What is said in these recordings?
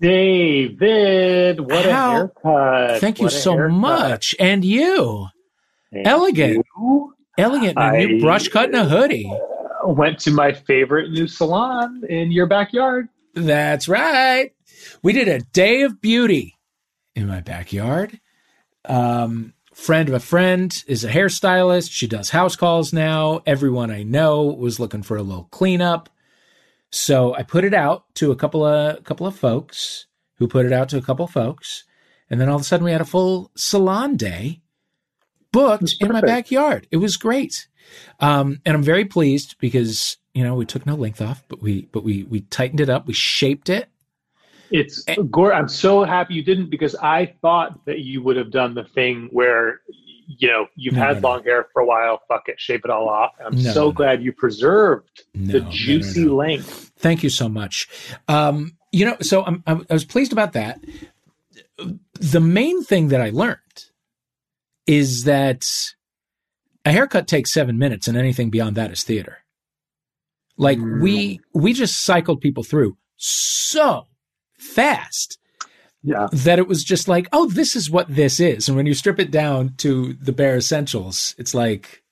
David, what How? a haircut. Thank you what so much. And you. Thank Elegant. You. Elegant in a I- new brush cut and a hoodie. Went to my favorite new salon in your backyard. That's right. We did a day of beauty in my backyard. Um, friend of a friend is a hairstylist. She does house calls now. Everyone I know was looking for a little cleanup. So I put it out to a couple of couple of folks who put it out to a couple of folks. And then all of a sudden we had a full salon day booked in my backyard. It was great. Um, and I'm very pleased because, you know, we took no length off, but we but we we tightened it up, we shaped it. It's. Gore. I'm so happy you didn't because I thought that you would have done the thing where, you know, you've No, had no, no. long hair for a while. Fuck it, shape it all off. I'm No, so no. glad you preserved No, the no, no, juicy no. length. Thank you so much. Um, you know, so I'm, I'm, I was pleased about that. The main thing that I learned is that a haircut takes seven minutes, and anything beyond that is theater. Like we we just cycled people through so fast Yeah. that it was just like, oh, this is what this is. And when you strip it down to the bare essentials, it's like,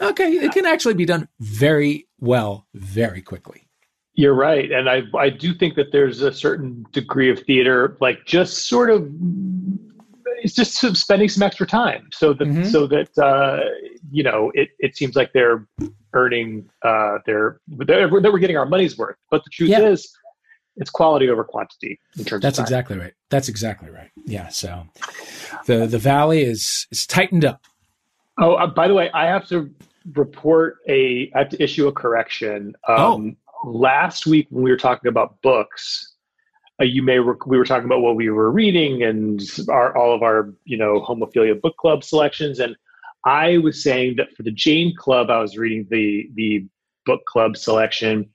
okay, it can actually be done very well, very quickly. You're right, and I I do think that there's a certain degree of theater, like just sort of, it's just spending some extra time, so that Mhm. so that uh, you know it it seems like they're earning uh, their they're, that we're getting our money's worth. But the truth Yeah. is, it's quality over quantity in terms That's exactly right. That's exactly right. Yeah. So the the valley is is tightened up. Oh, uh, by the way, I have to report a. I have to issue a correction. Um, Last week when we were talking about books, uh, you may rec- we were talking about what we were reading and our all of our you know homophilia book club selections, and I was saying that for the Jane Club, I was reading the the book club selection.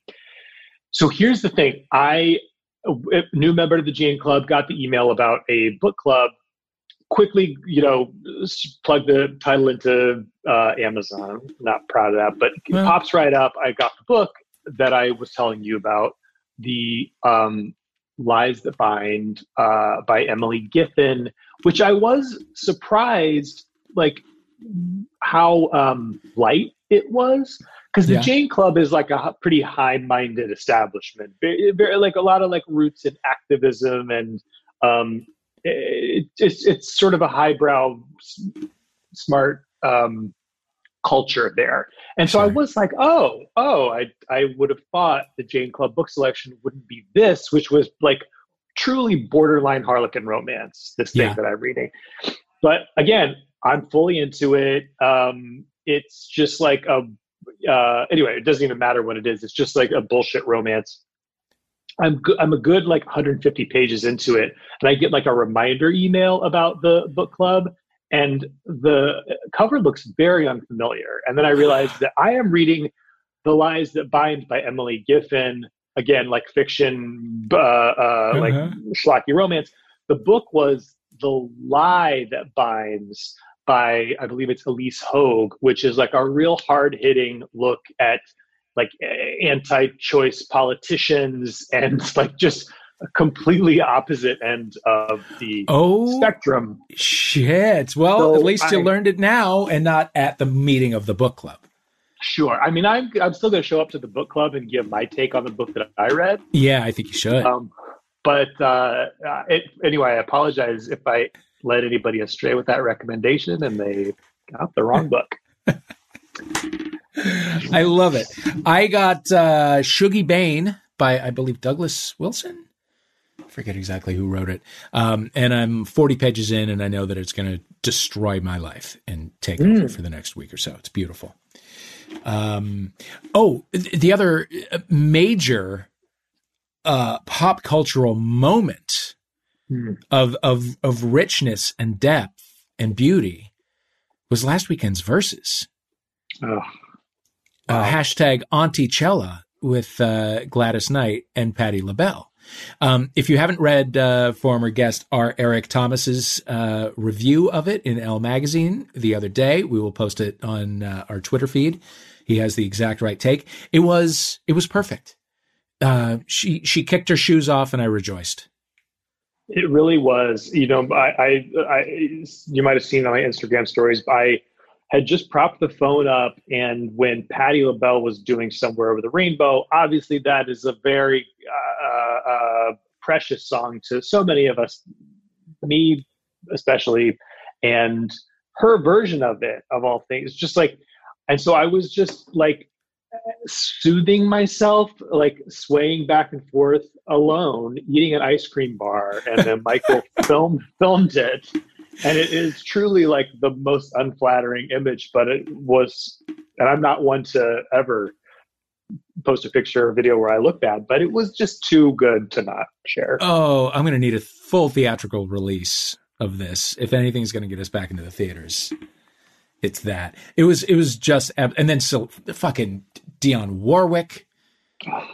So here's the thing: I, a new member of the Jane Club, got the email about a book club quickly, you know, plug the title into uh, Amazon. I'm not proud of that, but it Well- pops right up. I got the book that I was telling you about, the um, Lies That Bind uh, by Emily Giffin, which I was surprised, like how um, light it was. Because the Yeah. Jane Club is like a pretty high-minded establishment, very, very like a lot of like roots in activism and um, it, it's it's sort of a highbrow, s- smart um, culture there. And so I was like, oh, oh, I I would have thought the Jane Club book selection wouldn't be this, which was like truly borderline Harlequin romance. This thing Yeah. that I'm reading, but again, I'm fully into it. Um, it's just like a uh, anyway. It doesn't even matter what it is. It's just like a bullshit romance. I'm good. I'm a good like 150 pages into it, and I get like a reminder email about the book club, and the cover looks very unfamiliar. And then I realized that I am reading "The Lies That Bind" by Emily Giffin. Again, like fiction, uh, uh, like Uh-huh. schlocky romance. The book was "The Lie That Binds" by I believe it's Ilyse Hogue, which is like a real hard hitting look at like anti-choice politicians and like just a completely opposite end of the Oh spectrum. shit! Well, So at least you I- learned it now, and not at the meeting of the book club. Sure. I mean, I'm I'm still going to show up to the book club and give my take on the book that I read. Yeah, I think you should. Um, but uh, uh, it, anyway, I apologize if I led anybody astray with that recommendation and they got the wrong book. I love it. I got uh, Shuggie Bain by, I believe, Douglas Wilson. I forget exactly who wrote it. Um, and I'm 40 pages in, and I know that it's going to destroy my life and take over for the next week or so. It's beautiful. Um, oh, the other uh, major uh, pop cultural moment Hmm. of of of richness and depth and beauty was last weekend's Verzuz Oh, uh, hashtag Auntie Cella with uh, Gladys Knight and Patti LaBelle. Um, if you haven't read uh, former guest R. Eric Thomas's uh, review of it in Elle Magazine the other day, we will post it on uh, our Twitter feed. He has the exact right take. It was it was perfect. uh, she she kicked her shoes off, and I rejoiced. It really was. You know, I, I, I you might have seen on my Instagram stories. I had just propped the phone up, and when Patti LaBelle was doing "Somewhere Over the Rainbow," obviously that is a very uh, uh, precious song to so many of us, me especially, and her version of it, of all things, just like, and so I was just like soothing myself, like swaying back and forth alone, eating an ice cream bar, and then Michael filmed filmed it, and it is truly like the most unflattering image. But it was, and I'm not one to ever post a picture or video where I look bad, but it was just too good to not share. Oh, I'm going to need a full theatrical release of this if anything's going to get us back into the theaters. It's that. It was. It was just. And then so fucking Dionne Warwick.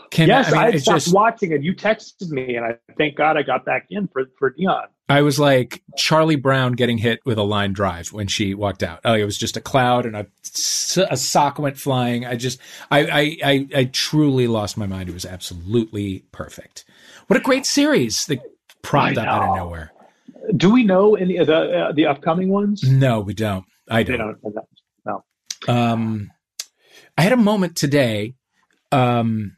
Came yes, I, mean, I stopped just, watching it. You texted me, and I thank God I got back in for for Dionne. I was like Charlie Brown getting hit with a line drive when she walked out. Oh, it was just a cloud and a, a sock went flying. I just, I, I, I, I truly lost my mind. It was absolutely perfect. What a great series that propped up out of nowhere. Do we know any of the uh, the upcoming ones? No, we don't. I don't. don't no. Um, I had a moment today, um,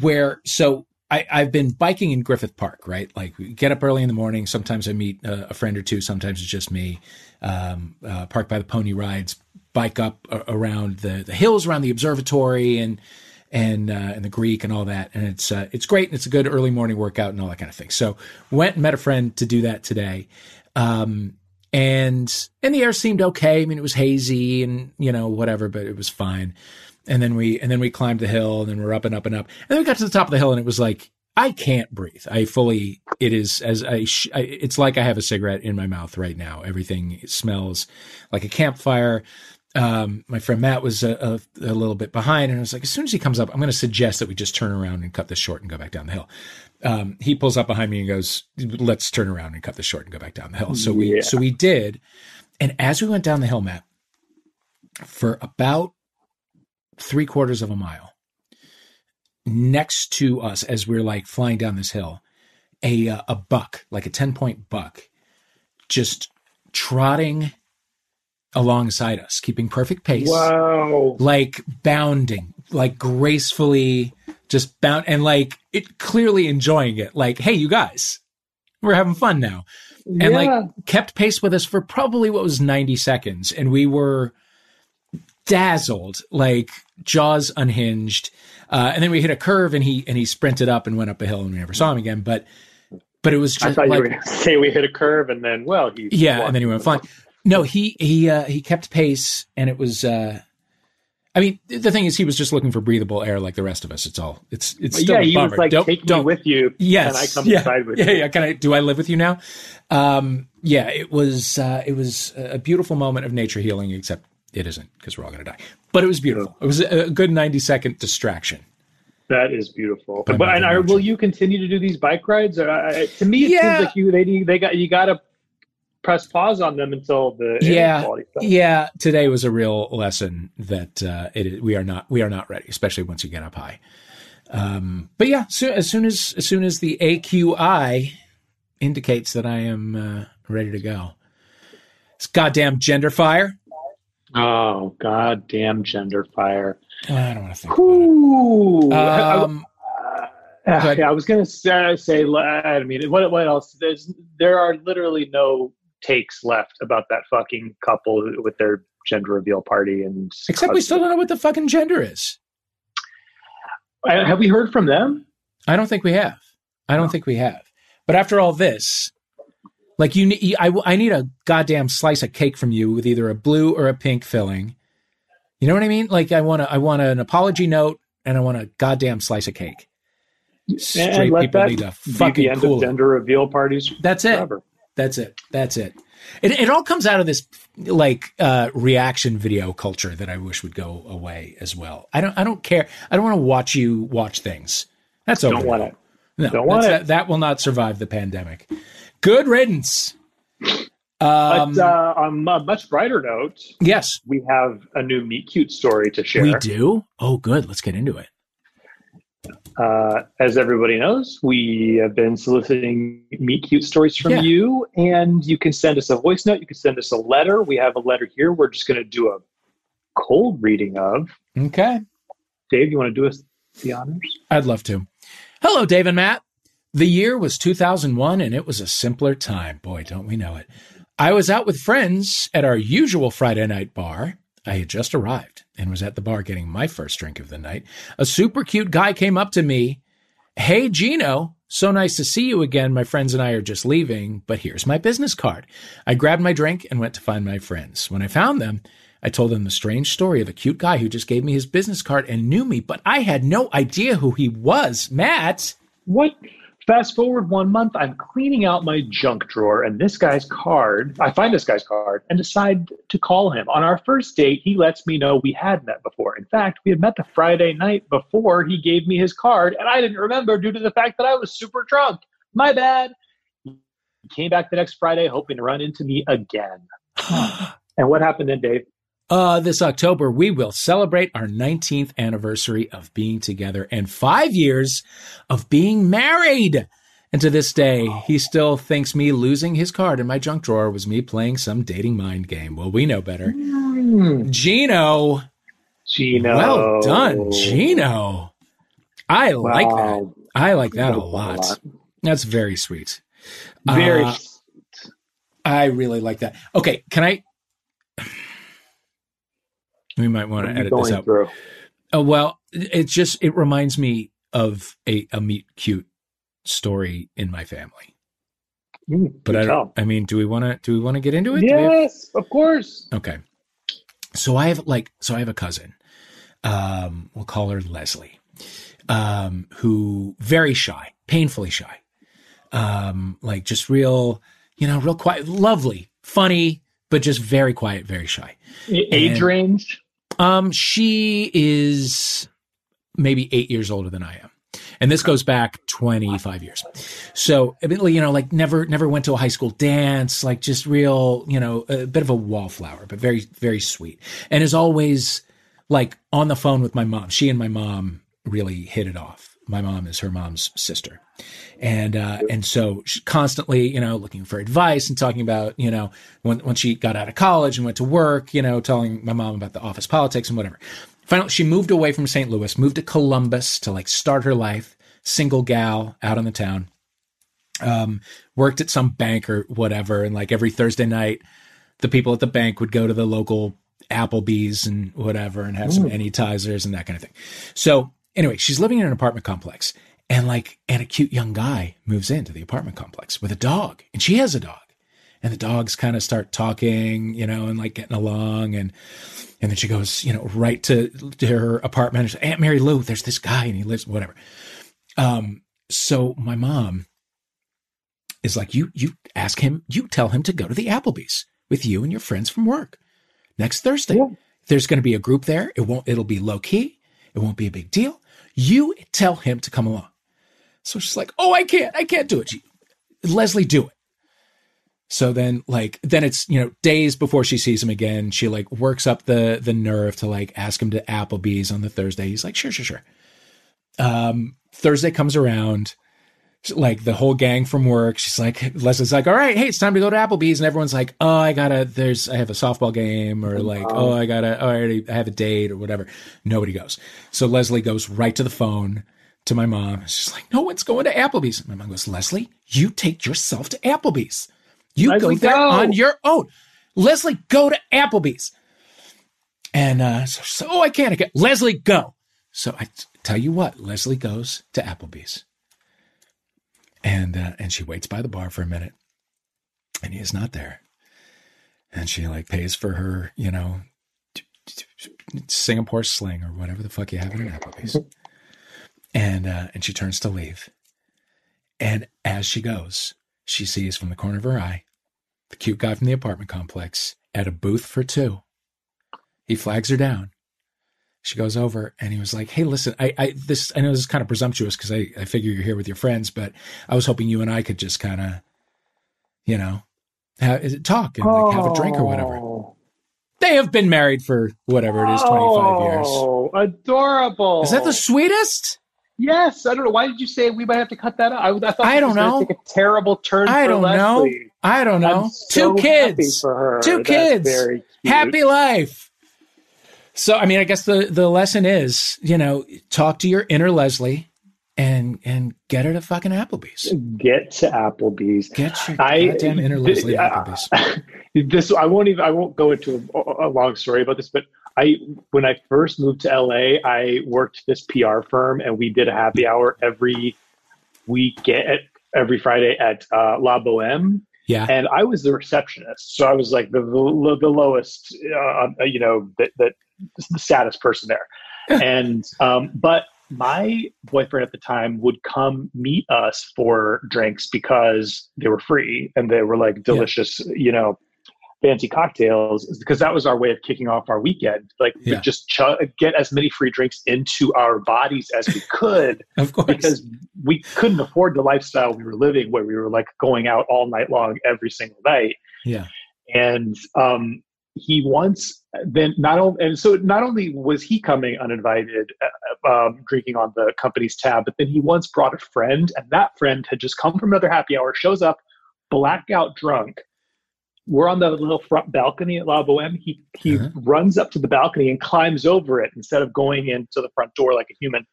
where so I, have been biking in Griffith Park, right? Like get up early in the morning. Sometimes I meet a, a friend or two. Sometimes it's just me. Um, uh, park by the pony rides, bike up uh, around the, the hills around the observatory and and uh, and the Greek and all that. And it's uh, it's great. And it's a good early morning workout and all that kind of thing. So went and met a friend to do that today. Um, and and the air seemed okay. I mean, it was hazy and you know whatever, but it was fine and then we and then we climbed the hill and then we're up and up and up and then we got to the top of the hill and it was like I can't breathe. I fully it is as I, sh- I it's like I have a cigarette in my mouth right now. Everything smells like a campfire. Um, my friend Matt was a, a, a, little bit behind, and I was like, as soon as he comes up, I'm going to suggest that we just turn around and cut this short and go back down the hill. Um, he pulls up behind me and goes, "Let's turn around and cut this short and go back down the hill." So we yeah. so we did, and as we went down the hill, Matt, for about three quarters of a mile next to us as we are like flying down this hill a uh, a buck like a 10 point buck just trotting alongside us keeping perfect pace wow like bounding like gracefully just bound and like it clearly enjoying it like hey you guys we're having fun now and yeah. like kept pace with us for probably what was 90 seconds and we were dazzled, like jaws unhinged. Uh, and then we hit a curve, and he and he sprinted up and went up a hill, and we never saw him again. But but it was just I thought like, you were going to say we hit a curve, and then well, he yeah, and then he went flying. No, he he uh, he kept pace, and it was. Uh, I mean, the thing is, he was just looking for breathable air like the rest of us. It's all. It's it's still yeah. he was like, don't, take don't, me with you. Yes, and I come yeah, inside with yeah, you. Yeah, yeah. Can I? Do I live with you now? Um, yeah, it was. Uh, it was a beautiful moment of nature healing. Except it isn't because we're all going to die. But it was beautiful. It was a good 90 second distraction. That is beautiful. But, but and are, will you continue to do these bike rides? Or, uh, to me, it yeah. seems like you they they got you got to press pause on them until the yeah yeah. Today was a real lesson that uh, it we are not we are not ready, especially once you get up high. Um, but yeah, so as soon as as soon as the AQI indicates that I am uh, ready to go, it's goddamn gender fire. Oh, goddamn gender fire. I don't want to think Ooh. about it. Um, uh, yeah, I was going to say, say, I mean, what, what else? There's, there are literally no takes left about that fucking couple with their gender reveal party. and Except we still don't know what the fucking gender is. Uh, have we heard from them? I don't think we have. I don't no. think we have. But after all this, like you, need, I, I need a goddamn slice of cake from you with either a blue or a pink filling. You know what I mean? Like I want to, I want an apology note and I want a goddamn slice of cake. Straight people need to fucking the end cool of gender reveal parties. That's it. Forever. That's it. That's it. It, it all comes out of this like uh, reaction video culture that I wish would go away as well. I don't I don't care. I don't want to watch you watch things. That's over. Don't want it. No, don't want it. That, that will not survive the pandemic. Good riddance. Um, but uh, on a much brighter note, yes, we have a new meet cute story to share. We do. Oh, good. Let's get into it. Uh, as everybody knows, we have been soliciting meet cute stories from Yeah. you, and you can send us a voice note. You can send us a letter. We have a letter here. We're just going to do a cold reading of. Okay. Dave, you want to do us the honors? I'd love to. Hello, Dave and Matt. The year was 2001 and it was a simpler time. Boy, don't we know it. I was out with friends at our usual Friday night bar. I had just arrived and was at the bar getting my first drink of the night. A super cute guy came up to me. Hey, Gino. So nice to see you again. My friends and I are just leaving, but here's my business card. I grabbed my drink and went to find my friends. When I found them, I told them the strange story of a cute guy who just gave me his business card and knew me, but I had no idea who he was. Matt. What? Fast forward one month, I'm cleaning out my junk drawer, and this guy's card, I find this guy's card and decide to call him. On our first date, he lets me know we had met before. In fact, we had met the Friday night before he gave me his card, and I didn't remember due to the fact that I was super drunk. My bad. He came back the next Friday hoping to run into me again. And what happened then, Dave? Uh, this October, we will celebrate our 19th anniversary of being together and five years of being married. And to this day, he still thinks me losing his card in my junk drawer was me playing some dating mind game. Well, we know better. Gino, Gino. well done, Gino. I like that. I like that a lot. That's very sweet. Very Uh, I really like that. Okay, can I? We might want to what are you edit this out. through? Oh well, it just it reminds me of a a meet cute story in my family. Mm, But I don't. I mean, do we want to? Do we want to get into it? Do we have- Yes, of course. okay. So I have like so I have a cousin. Um, we'll call her Leslie. Um, who very shy, painfully shy. Um, like just real, you know, real quiet, lovely, funny, but just very quiet, very shy. Age And- range? Um, she is maybe eight years older than I am. And this goes back 25 years. So, you know, like never, never went to a high school dance, like just real, you know, a bit of a wallflower, but very, very sweet. And is always like on the phone with my mom. She and my mom really hit it off. My mom is her mom's sister. And, uh, and so she's constantly, you know, looking for advice and talking about, you know, when, when she got out of college and went to work, you know, telling my mom about the office politics and whatever. Finally, she moved away from St. Louis, moved to Columbus to like start her life, single gal out on the town. Um, worked at some bank or whatever. And like every Thursday night, the people at the bank would go to the local Applebee's and whatever and have some anytizers and that kind of thing. So anyway, she's living in an apartment complex and like, and a cute young guy moves into the apartment complex with a dog and she has a dog and the dogs kind of start talking, you know, and like getting along. And, and then she goes, you know, right to, to her apartment. She's, Aunt Mary Lou, there's this guy and he lives, whatever. Um, so my mom is like, you, you ask him, you tell him to go to the Applebee's with you and your friends from work next Thursday. Yeah. There's going to be a group there. It won't, it'll be low key. It won't be a big deal. You tell him to come along. So she's like, oh, I can't, I can't do it. She, Leslie, do it. So then like then it's you know days before she sees him again, she like works up the the nerve to like ask him to Applebee's on the Thursday. He's like, sure, sure, sure. Um, Thursday comes around, like the whole gang from work. She's like, Leslie's like, all right, hey, it's time to go to Applebee's, and everyone's like, oh, I gotta, there's, I have a softball game, or like, oh, I gotta, oh, I already I have a date, or whatever. Nobody goes. So Leslie goes right to the phone to my mom. She's like, no one's going to Applebee's. My mom goes, Leslie, you take yourself to Applebee's. You Leslie, go there go. on your own. Leslie, go to Applebee's. And uh, so, so, oh, I can't. I can't. Leslie, go. So I t- tell you what, Leslie goes to Applebee's, and uh, and she waits by the bar for a minute, and he is not there. And she like pays for her, you know, Singapore sling or whatever the fuck you have in an Applebee's, and uh, and she turns to leave, and as she goes, she sees from the corner of her eye the cute guy from the apartment complex at a booth for two. He flags her down. She goes over and he was like, Hey, listen, I, I, this, I know this is kind of presumptuous because I, I figure you're here with your friends, but I was hoping you and I could just kind of, you know, have, talk and like have a drink or whatever. Oh. They have been married for whatever it is, 25 years. Oh, adorable. Is that the sweetest? Yes, I don't know. Why did you say we might have to cut that out? I, I thought I don't know. Take a terrible turn. I don't Leslie. know. I don't know. So Two kids. Two kids. Happy life. So, I mean, I guess the the lesson is, you know, talk to your inner Leslie and and get her to fucking Applebee's. Get to Applebee's. Get your I- goddamn inner Leslie uh, Applebee's. this I won't even I won't go into a, a long story about this, but I when I first moved to LA, I worked this PR firm and we did a happy hour every week at every Friday at uh, La Boheme, Yeah. and I was the receptionist, so I was like the the, the lowest, uh, you know, that that the saddest person there, and um, but my boyfriend at the time would come meet us for drinks because they were free and they were like delicious, you know, fancy cocktails because that was our way of kicking off our weekend. Like we just ch- get as many free drinks into our bodies as we could Of course. because we couldn't afford the lifestyle we were living where we were like going out all night long every single night yeah. and um, he once then not only and so not only was he coming uninvited uh, um, drinking on the company's tab but then he once brought a friend and that friend had just come from another happy hour shows up blackout drunk we're on the little front balcony at La Boheme. He he Uh-huh. runs up to the balcony and climbs over it instead of going into the front door like a human.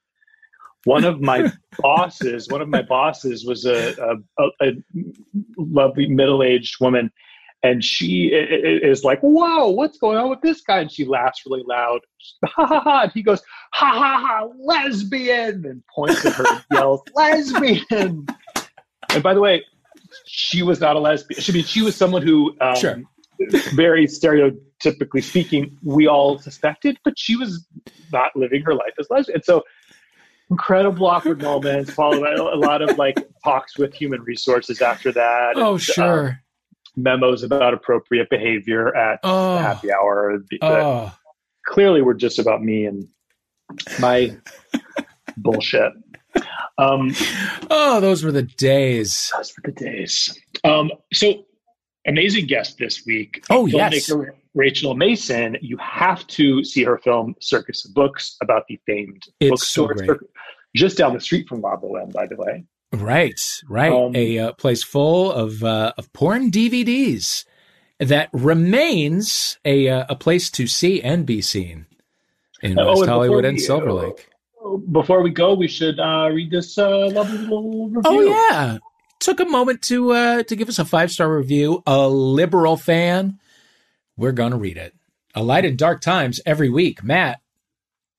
One of my bosses, one of my bosses was a, a, a, lovely middle-aged woman, and she is like, "Whoa, what's going on with this guy?" And she laughs really loud, ha ha ha. And he goes, "Ha ha ha, lesbian!" and points at her and yells, "Lesbian!" And by the way, she was not a lesbian. I mean, she was someone who, um, Sure. very stereotypically speaking, we all suspected, but she was not living her life as lesbian. And so, incredible awkward moments, followed by a lot of like talks with human resources after that. Oh, and, sure. um, memos about appropriate behavior at oh. happy hour. that Oh. Clearly, were just about me and my bullshit. Um, Oh, those were the days. Those were the days. Um, so, amazing guest this week. Oh, yes. Rachel Mason. You have to see her film Circus of Books about the famed It's so bookstore. great. Just down the street from La Boheme, by the way. Right, right. Um, a uh, place full of uh, of porn DVDs that remains a uh, a place to see and be seen in Oh, West and Hollywood and Silver Lake. Before we go, we should uh, read this uh, lovely little review. Oh yeah, took a moment to uh, to give us a five star review. A liberal fan. We're gonna read it. A light in dark times every week. Matt,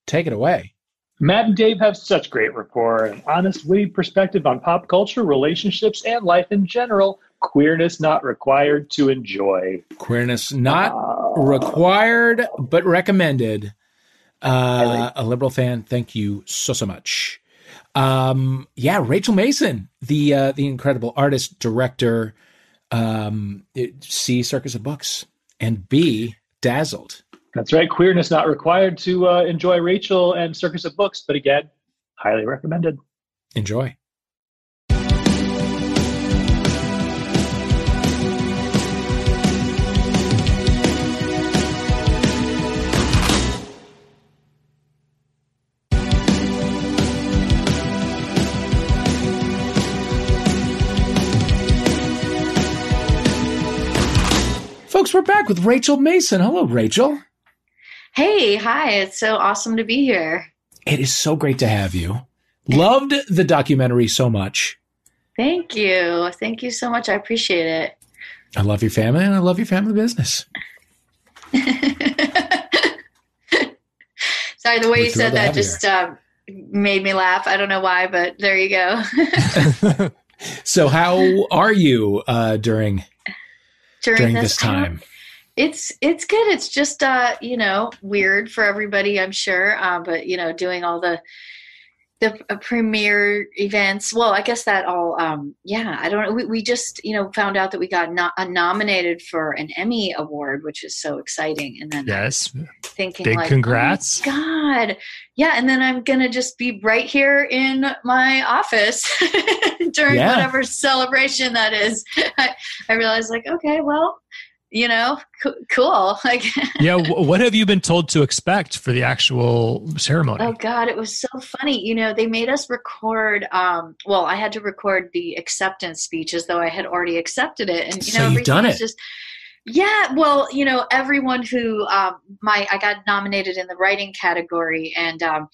take it away. Matt and Dave have such great rapport, an honest, witty perspective on pop culture, relationships, and life in general. Queerness not required to enjoy. Queerness not Uh, required but recommended. Uh, a liberal fan, thank you so so much. Um, yeah, Rachel Mason, the uh, the incredible artist director. Um, it- C Circus of Books and B Dazzled. That's right. Queerness not required to uh, enjoy Rachel and Circus of Books, but again, highly recommended. Enjoy. Folks, we're back with Rachel Mason. Hello, Rachel. Hey, hi. It's so awesome to be here. It is so great to have you. Loved the documentary so much. Thank you. Thank you so much. I appreciate it. I love your family and I love your family business. Sorry, the way We're you said that just uh, made me laugh. I don't know why, but there you go. so, how are you uh, during During, during this, this time? it's it's good. It's just uh, you know weird for everybody, I'm sure. Uh, but you know, doing all the the uh, premiere events. Well, I guess that all. Um, yeah, I don't know. We, we just you know found out that we got no- uh, nominated for an Emmy award, which is so exciting. And then Yes. thinking Big like, congrats. Oh God, yeah. And then I'm gonna just be right here in my office during Yeah. whatever celebration that is. I, I realized like, okay, well, you know, co- cool. Like, yeah. What have you been told to expect for the actual ceremony? Oh God, it was so funny. You know, they made us record. Um, well, I had to record the acceptance speech as though I had already accepted it, and you so know, you've done it. Just yeah, well, you know, everyone who um, my I got nominated in the writing category, and um,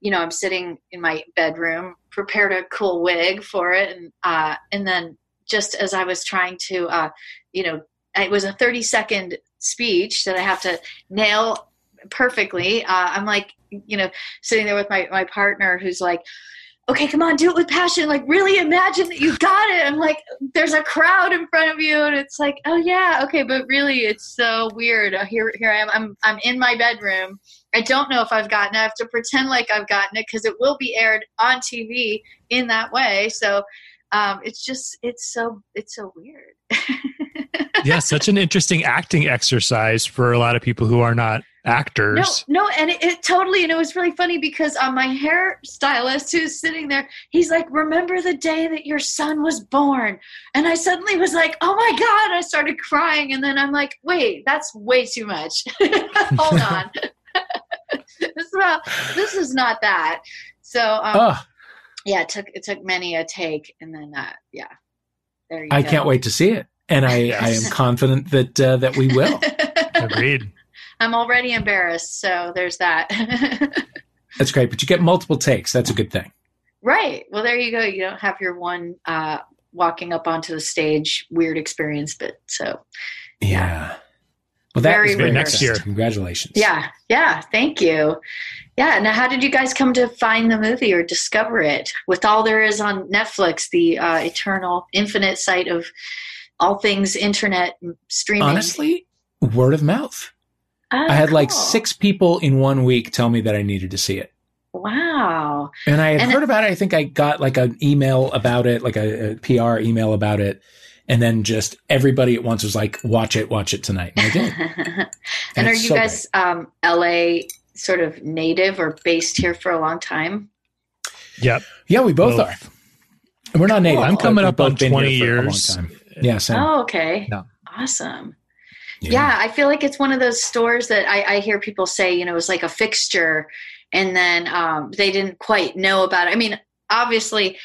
you know, I'm sitting in my bedroom, prepared a cool wig for it, and uh, and then just as I was trying to, uh, you know, it was a 30 second speech that I have to nail perfectly. Uh, I'm like, you know, sitting there with my, my partner who's like, okay, come on, do it with passion. Like, really imagine that you got it. I'm like, there's a crowd in front of you, and it's like, oh yeah, okay, but really, it's so weird. Uh, here, here I am. I'm, I'm in my bedroom. I don't know if I've gotten it. I have to pretend like I've gotten it because it will be aired on TV in that way. So, um, it's just, it's so, it's so weird. yeah, such an interesting acting exercise for a lot of people who are not actors. No, no, and it, it, totally, and it was really funny because um, my hair stylist who's sitting there, he's like, "Remember the day that your son was born?" And I suddenly was like, "Oh my god!" I started crying, and then I'm like, "Wait, that's way too much. Hold on, this, is not, this is not that." So, um, yeah, it took it took many a take, and then uh, yeah, there you I go. can't wait to see it, and I, I am confident that uh, that we will. Agreed. I'm already embarrassed, so there's that. That's great, but you get multiple takes. That's a good thing. Right. Well, there you go. You don't have your one uh, walking up onto the stage weird experience, but so yeah. Well, that Very is very next year. Congratulations. yeah, yeah. Thank you. Yeah. Now, how did you guys come to find the movie or discover it? With all there is on Netflix, the uh, eternal, infinite site of all things internet streaming. Honestly, word of mouth. Oh, I had like six people in one week tell me that I needed to see it. Wow. And I had And heard about it. I think I got like an email about it, like a, a PR email about it. And then just everybody at once was like, watch it, watch it tonight. And I did. and, And are you so guys um, LA sort of native or based here for a long time? Yep. Yeah, we both Both. are. We're not native. I'm coming We've up both on been 20 here for a long years. Time. Yeah, same. Oh, okay. No. Awesome. Yeah. I feel like it's one of those stores that I, I hear people say, you know, it's like a fixture, and then um, they didn't quite know about it. I mean, obviously,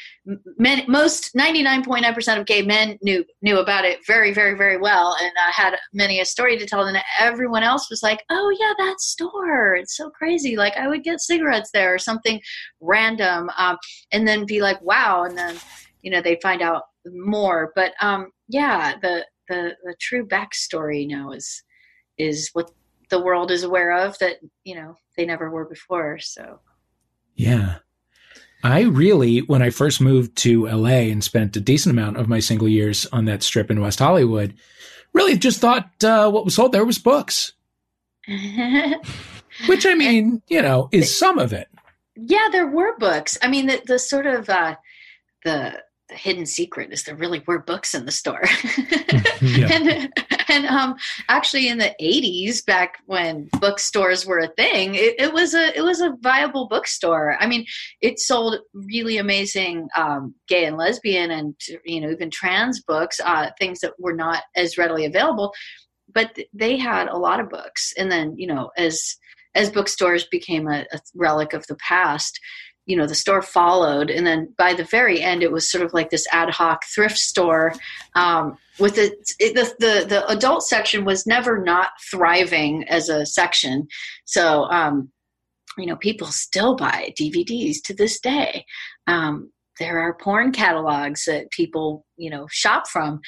men, most ninety nine point nine percent of gay men knew knew about it very, very, very well, and uh, had many a story to tell. And everyone else was like, "Oh yeah, that store! It's so crazy! Like I would get cigarettes there or something random, um, and then be like, wow!" And then you know they find out more. But um, yeah, the the the true backstory now is is what the world is aware of that you know they never were before. So Yeah. I really, when I first moved to LA and spent a decent amount of my single years on that strip in West Hollywood, really just thought uh, what was sold there was books, which I mean, you know, is some of it. yeah, there were books. I mean, the the sort of uh, the the hidden secret is there really were books in the store. Yeah. and and um actually in the 80s back when bookstores were a thing it, it was a it was a viable bookstore i mean it sold really amazing um, gay and lesbian and you know even trans books uh, things that were not as readily available but they had a lot of books and then you know as as bookstores became a, a relic of the past you know the store followed. And then by the very end it was sort of like this ad hoc thrift store um, with the, it, the the the adult section was never not thriving as a section. So um, you know people still buy dvds to this day. Um, there are porn catalogs that people you know shop from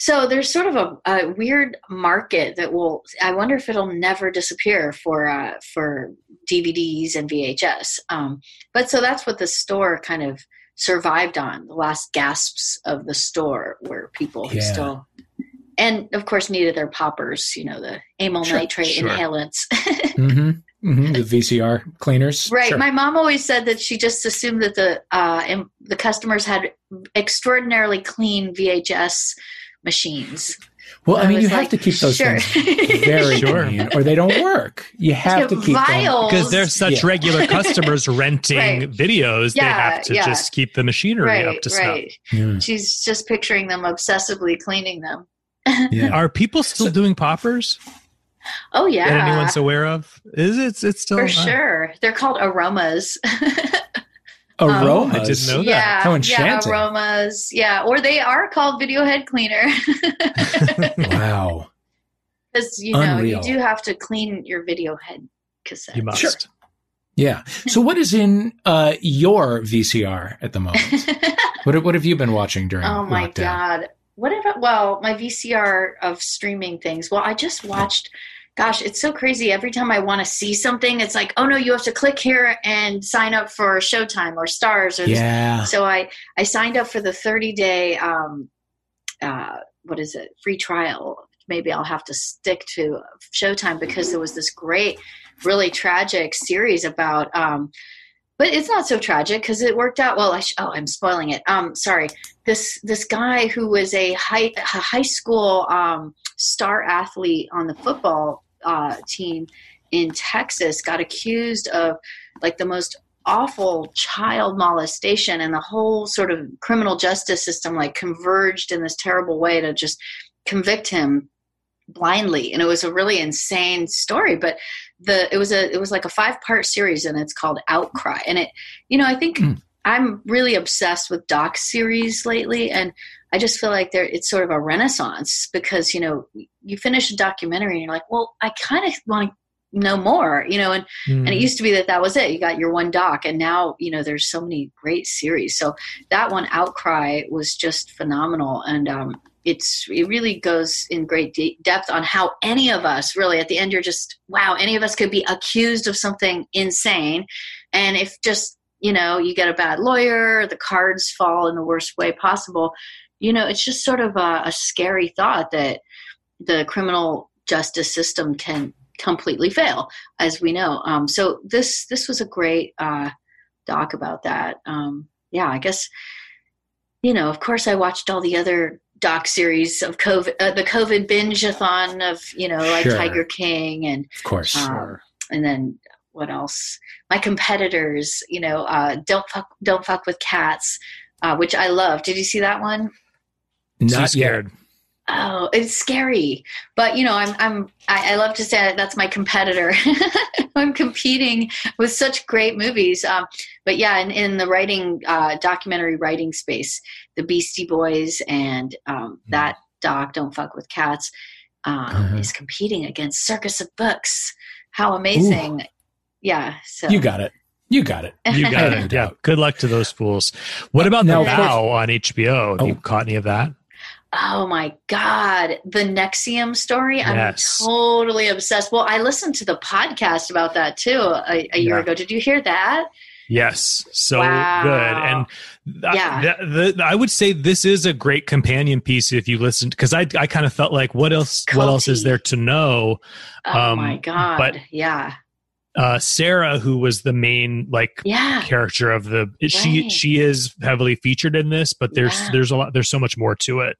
so there's sort of a, a weird market that will i wonder if it'll never disappear for uh, for dvds and vhs um, but so that's what the store kind of survived on the last gasps of the store where people who Yeah. still and of course needed their poppers you know the amyl Sure, nitrate sure. inhalants hmm hmm The VCR cleaners. right Sure. my mom always said that she just assumed that the uh, the customers had extraordinarily clean vhs machines well, I I mean, was you have to keep those sure. things very Sure. clean, or they don't work. You have to keep them. Vials. Because there's such Yeah. regular customers renting Right. videos, they have to yeah. just keep the machinery right up to snuff. right Yeah. she's just picturing them obsessively cleaning them Yeah. Are people still So- doing poppers Oh yeah, that anyone's aware of? Is it? It's still for uh, sure. They're called aromas. Aromas. I didn't know that. yeah, How yeah, aromas. Yeah, or they are called video head cleaner Wow. because you know Unreal. you do have to clean your video head cassette. You must. Sure. Yeah. So, what is in uh, your VCR at the moment? What What have you been watching during? oh my lockdown? god what if well my vcr of streaming things well i just watched gosh it's so crazy. Every time i want to see something it's like oh no you have to click here and sign up for showtime or stars or this- Yeah. so i i signed up for the 30 day um uh what is it? Free trial. Maybe i'll have to stick to showtime because there was this great really tragic series about um but it's not so tragic because it worked out well. I sh- oh i'm spoiling it. Um sorry. This this guy who was a high a high school um star athlete on the football uh team in texas got accused of like the most awful child molestation and the whole sort of criminal justice system like converged in this terrible way to just convict him blindly and it was a really insane story but the it was a it was like a five part series and it's called outcry and it you know i think Hmm. i'm really obsessed with doc series lately and i just feel like there it's sort of a renaissance because you know you finish a documentary and you're like well i kind of want to know more you know and and it Mm. used to be that that was it. You got your one doc and now you know there's so many great series. So that one outcry was just phenomenal. And um it's it really goes in great de- depth on how any of us really at the end you're just wow any of us could be accused of something insane. And if just you know you get a bad lawyer the cards fall in the worst way possible you know it's just sort of a, a scary thought that the criminal justice system can completely fail as we know. Um, so this this was a great uh, doc about that. Um, yeah i guess you know of course i watched all the other doc series of covid uh, the covid binge-a-thon of you know like Sure. tiger king and Of course. um, and then what else? My competitors you know uh, don't fuck don't fuck with cats uh, which i love did you see that one Too Not yet. scared. Oh, it's scary. But you know, I'm I'm I, I love to say that that's my competitor. I'm competing with such great movies. Um, but yeah, in, in the writing uh, documentary writing space, the Beastie Boys and um, Hmm. that doc, Don't Fuck with Cats, um, Uh-huh. is competing against Circus of Books. How amazing! Yeah. So You got it. You got it. You got it. Yeah. Good luck to those fools. What about Now, the of Vow on HBO? Have you Oh. caught any of that? Oh my God. The NXIVM story. Yes. I'm totally obsessed. Well, I listened to the podcast about that too a, a year Yeah. ago. Did you hear that? Yes, so Wow. good. And th- Yeah. I would say this is a great companion piece if you listened because I I kind of felt like what else what else is there to know? Oh Um, my God. but- yeah. Uh, Sarah, who was the main like Yeah. character of the she Right. she is heavily featured in this, but there's Yeah. there's a lot there's so much more to it.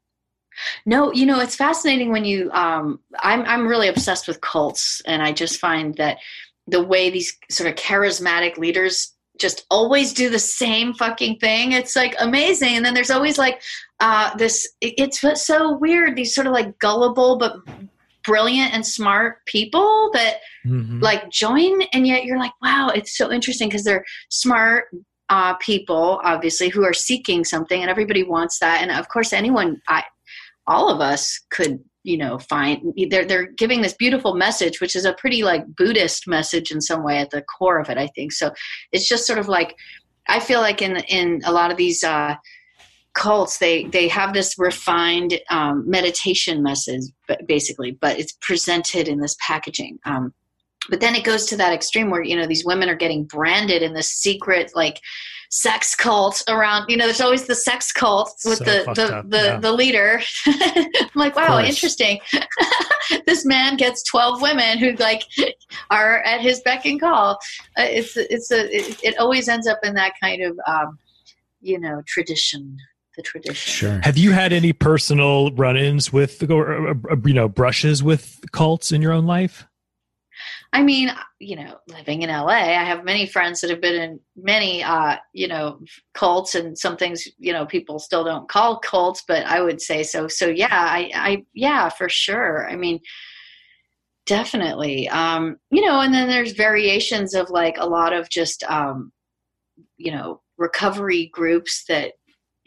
No, you know, it's fascinating when you um I'm I'm really obsessed with cults and I just find that the way these sort of charismatic leaders just always do the same fucking thing. It's like amazing. And then there's always like uh this it's so weird these sort of like gullible but brilliant and smart people that Mhm. like join and yet you're like wow it's so interesting because they're smart uh, people obviously who are seeking something and everybody wants that and of course anyone i all of us could you know find they're they're giving this beautiful message which is a pretty like buddhist message in some way at the core of it i think. So it's just sort of like i feel like in in a lot of these uh cults they they have this refined um, meditation message basically but it's presented in this packaging. Um, but then it goes to that extreme where you know these women are getting branded in this secret like sex cult around you know there's always the sex cult with So the the up, the, yeah. the leader i'm like wow interesting this man gets 12 women who like are at his beck and call uh, it's it's a it, it always ends up in that kind of um you know tradition the tradition Sure. Have you had any personal run-ins with or, or, or, you know brushes with cults in your own life? I mean, you know, living in LA, I have many friends that have been in many, uh, you know, cults and some things, you know, people still don't call cults, but I would say so. So yeah, I, I, yeah, for sure. I mean, definitely. Um, you know, and then there's variations of like a lot of just, um, you know, recovery groups that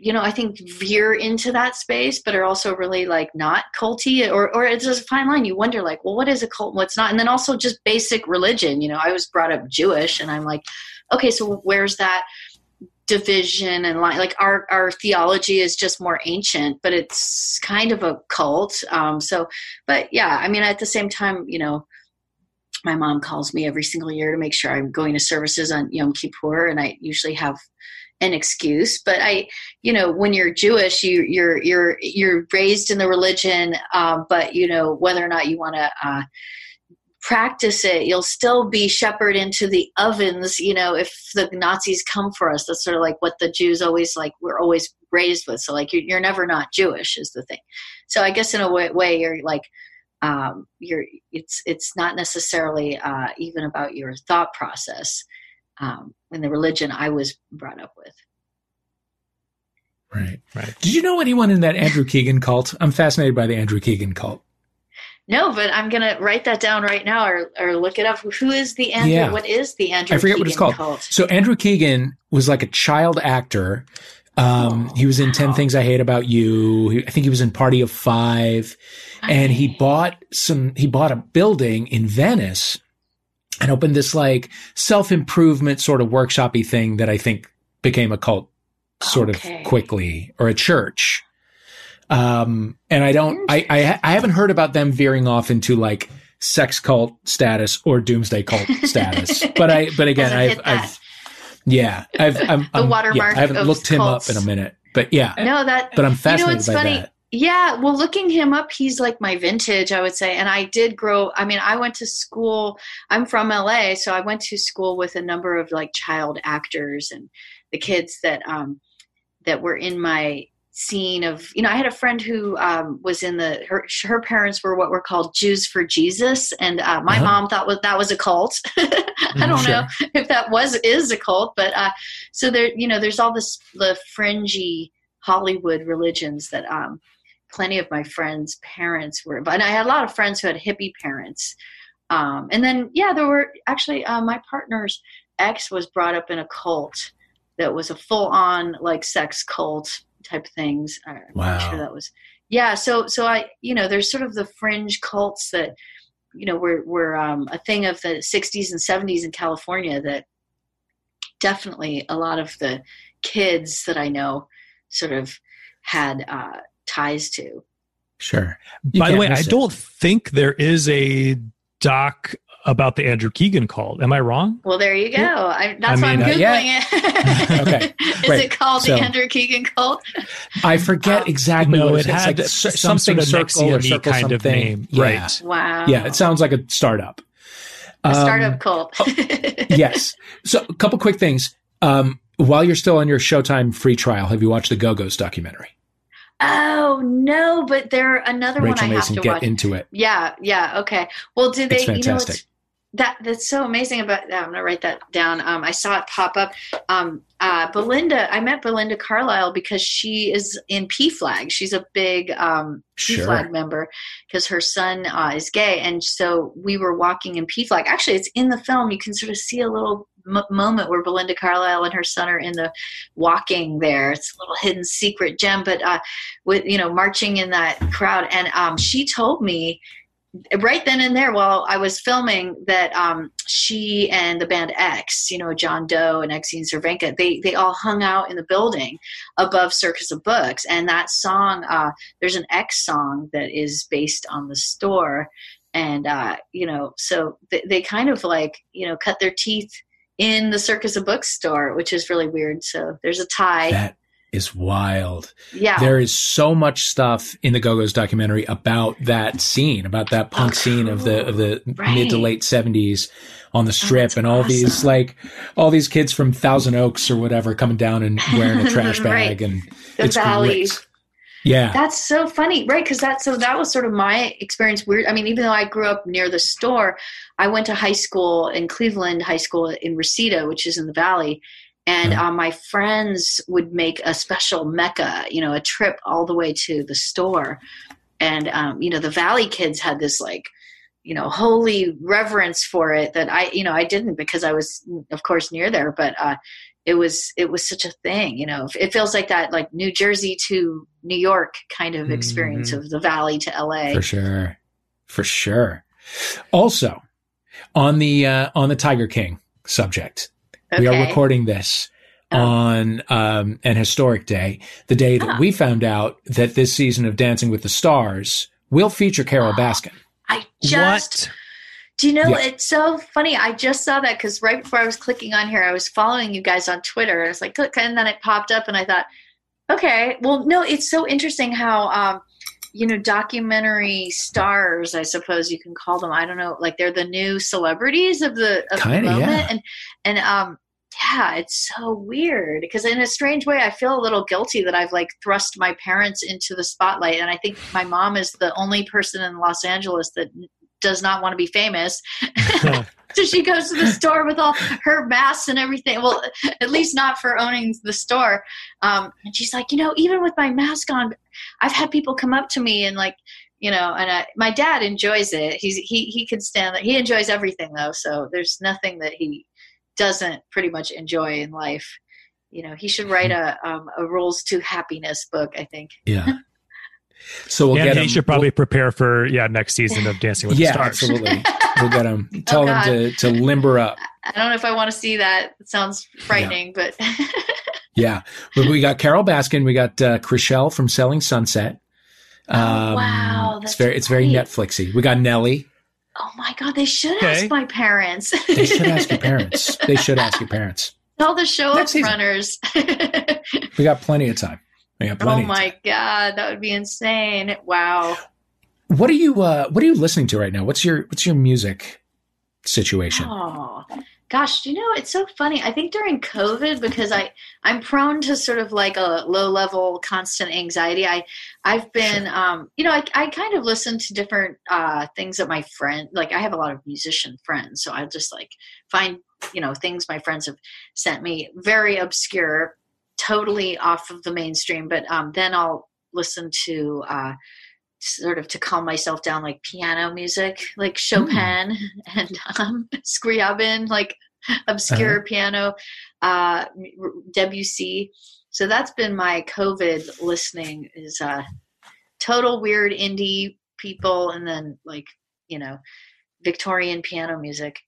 you know, I think veer into that space, but are also really like not culty or, or it's just a fine line. You wonder like, well, what is a cult? and What's not? And then also just basic religion. You know, I was brought up Jewish and I'm like, okay, so where's that division and line? Like our, our theology is just more ancient, but it's kind of a cult. Um, so, but yeah, I mean, at the same time, you know, my mom calls me every single year to make sure I'm going to services on Yom Kippur, and I usually have an excuse but i you know when you're jewish you you're you're you're raised in the religion um, but you know whether or not you want to uh, practice it you'll still be shepherded into the ovens you know if the nazis come for us. That's sort of like what the jews always like we're always raised with. So like you're, you're never not jewish is the thing. So i guess in a way, way you're like um, you're it's it's not necessarily uh, even about your thought process um, in the religion I was brought up with. Right, right. Did you know anyone in that Andrew Keegan cult? I'm fascinated by the Andrew Keegan cult. No, but I'm gonna write that down right now, or or look it up. Who is the Andrew? Yeah. What is the Andrew? I forget Keegan what it's called. Cult? So Andrew Keegan was like a child actor. Um, oh, he was in wow. Ten Things I Hate About You. I think he was in Party of Five, and he bought some. He bought a building in Venice and opened this like self improvement sort of workshopy thing that I think became a cult sort okay. of quickly or a church. Um, and I don't, I, I, I haven't heard about them veering off into like sex cult status or doomsday cult status. But I, but again, I've, I've, yeah, I've, I'm, the watermark. Yeah, I haven't looked him up in a minute, but yeah, no, that, but I'm fascinated you know, by funny? that. Yeah, well, looking him up, he's like my vintage, I would say. And I did grow. I mean, I went to school. I'm from LA, so I went to school with a number of like child actors and the kids that um, that were in my scene of you know i had a friend who um, was in the her, her parents were what were called jews for jesus and uh, my uh-huh. mom thought was that was a cult i don't sure. know if that was is a cult but uh, so there you know there's all this the fringy hollywood religions that um, plenty of my friends' parents were, and I had a lot of friends who had hippie parents. Um, and then, yeah, there were actually uh, my partner's ex was brought up in a cult that was a full on like sex cult type things. I'm wow. sure that was, yeah. So, so I, you know, there's sort of the fringe cults that, you know, were, were um, a thing of the 60s and 70s in California that definitely a lot of the kids that I know sort of had uh, ties to. Sure. You By the way, I it. don't think there is a doc about the Andrew Keegan cult. Am I wrong? Well, there you go. I, that's I mean, why I'm googling uh, it. okay, is right. it called so, the Andrew Keegan cult? I forget um, exactly. No, what it, it had like some something sort of circle or circle kind something. of name, yeah. right? Wow. Yeah, it sounds like a startup. A startup um, cult. oh, yes. So, a couple quick things. Um, while you're still on your Showtime free trial, have you watched the Go Go's documentary? Oh no, but there another Rachel one I Mason, have to get watch. into it. Yeah, yeah, okay. Well, did they? It's fantastic. You know, that that's so amazing about that. I'm gonna write that down. Um, I saw it pop up. Um, uh, Belinda, I met Belinda Carlisle because she is in PFLAG. She's a big um, sure. PFLAG member because her son uh, is gay, and so we were walking in PFLAG. Actually, it's in the film. You can sort of see a little m- moment where Belinda Carlisle and her son are in the walking there. It's a little hidden secret gem, but uh, with you know marching in that crowd, and um, she told me right then and there while I was filming that um, she and the band X, you know, John Doe and Exene Cervenka, they they all hung out in the building above Circus of Books, and that song, uh, there's an X song that is based on the store, and uh, you know, so they, they kind of like you know cut their teeth in the Circus of Bookstore, which is really weird. So there's a tie. That is wild. Yeah. There is so much stuff in the Go-Go's documentary about that scene, about that punk oh, scene of the of the right. mid to late 70s on the oh, strip oh, and all awesome. these like all these kids from Thousand Oaks or whatever coming down and wearing a trash bag right. and the it's valley. great. Yeah. That's so funny, right? Because that so that was sort of my experience. Weird. I mean, even though I grew up near the store, I went to high school in Cleveland High School in Reseda, which is in the Valley, and um, my friends would make a special mecca, you know, a trip all the way to the store, and um, you know, the Valley kids had this like you know holy reverence for it that i you know i didn't because i was of course near there but uh it was it was such a thing you know it feels like that like new jersey to new york kind of experience Mhm. of the valley to la For sure. For sure. Also, on the uh, on the Tiger King subject, we are recording this Oh. on um, an historic day, the day that Ah. we found out that this season of Dancing with the Stars will feature Carole Baskin. i just what? Do you know Yeah. it's so funny i just saw that because right before i was clicking on here i was following you guys on twitter and it's like click and then it popped up and i thought okay well no it's so interesting how um you know documentary stars i suppose you can call them i don't know like they're the new celebrities of the of Kinda, the moment yeah. and and um yeah it's so weird because in a strange way i feel a little guilty that i've like thrust my parents into the spotlight and i think my mom is the only person in los angeles that does not want to be famous so she goes to the store with all her masks and everything. Well, at least not for owning the store. Um, and she's like, you know, even with my mask on, I've had people come up to me and like, you know, and I, my dad enjoys it. He's he he could stand that. He enjoys everything though, so there's nothing that he doesn't pretty much enjoy in life. You know, he should write a um, a rules to happiness book. I think. Yeah. So we'll and get he him. should probably prepare for yeah next season of Dancing with yeah, the Stars. absolutely. We'll get him. Tell him to, to limber up. I don't know if I want to see that. It sounds frightening, but Yeah. But we got Carole Baskin. We got uh, Chrishell from Selling Sunset. Um, Oh, wow, It's that's very, it's very. Netflixy. We got Nelly. oh my god, they should Okay. ask my parents. They should ask your parents. They should ask your parents. All the show up runners. We got plenty of time. Oh my god, that would be insane! Wow. What are you uh what are you listening to right now? What's your what's your music situation? Oh gosh, you know it's so funny. I think during COVID because I I'm prone to sort of like a low level constant anxiety. I I've been um you know I I kind of listen to different uh things that my friend like I have a lot of musician friends, so I just like find you know things my friends have sent me very obscure, totally off of the mainstream. But um then I'll listen to uh sort of to calm myself down like piano music like chopin and um scriabin like obscure piano uh debussy so that's been my covid listening is uh total weird indie people and then like you know victorian piano music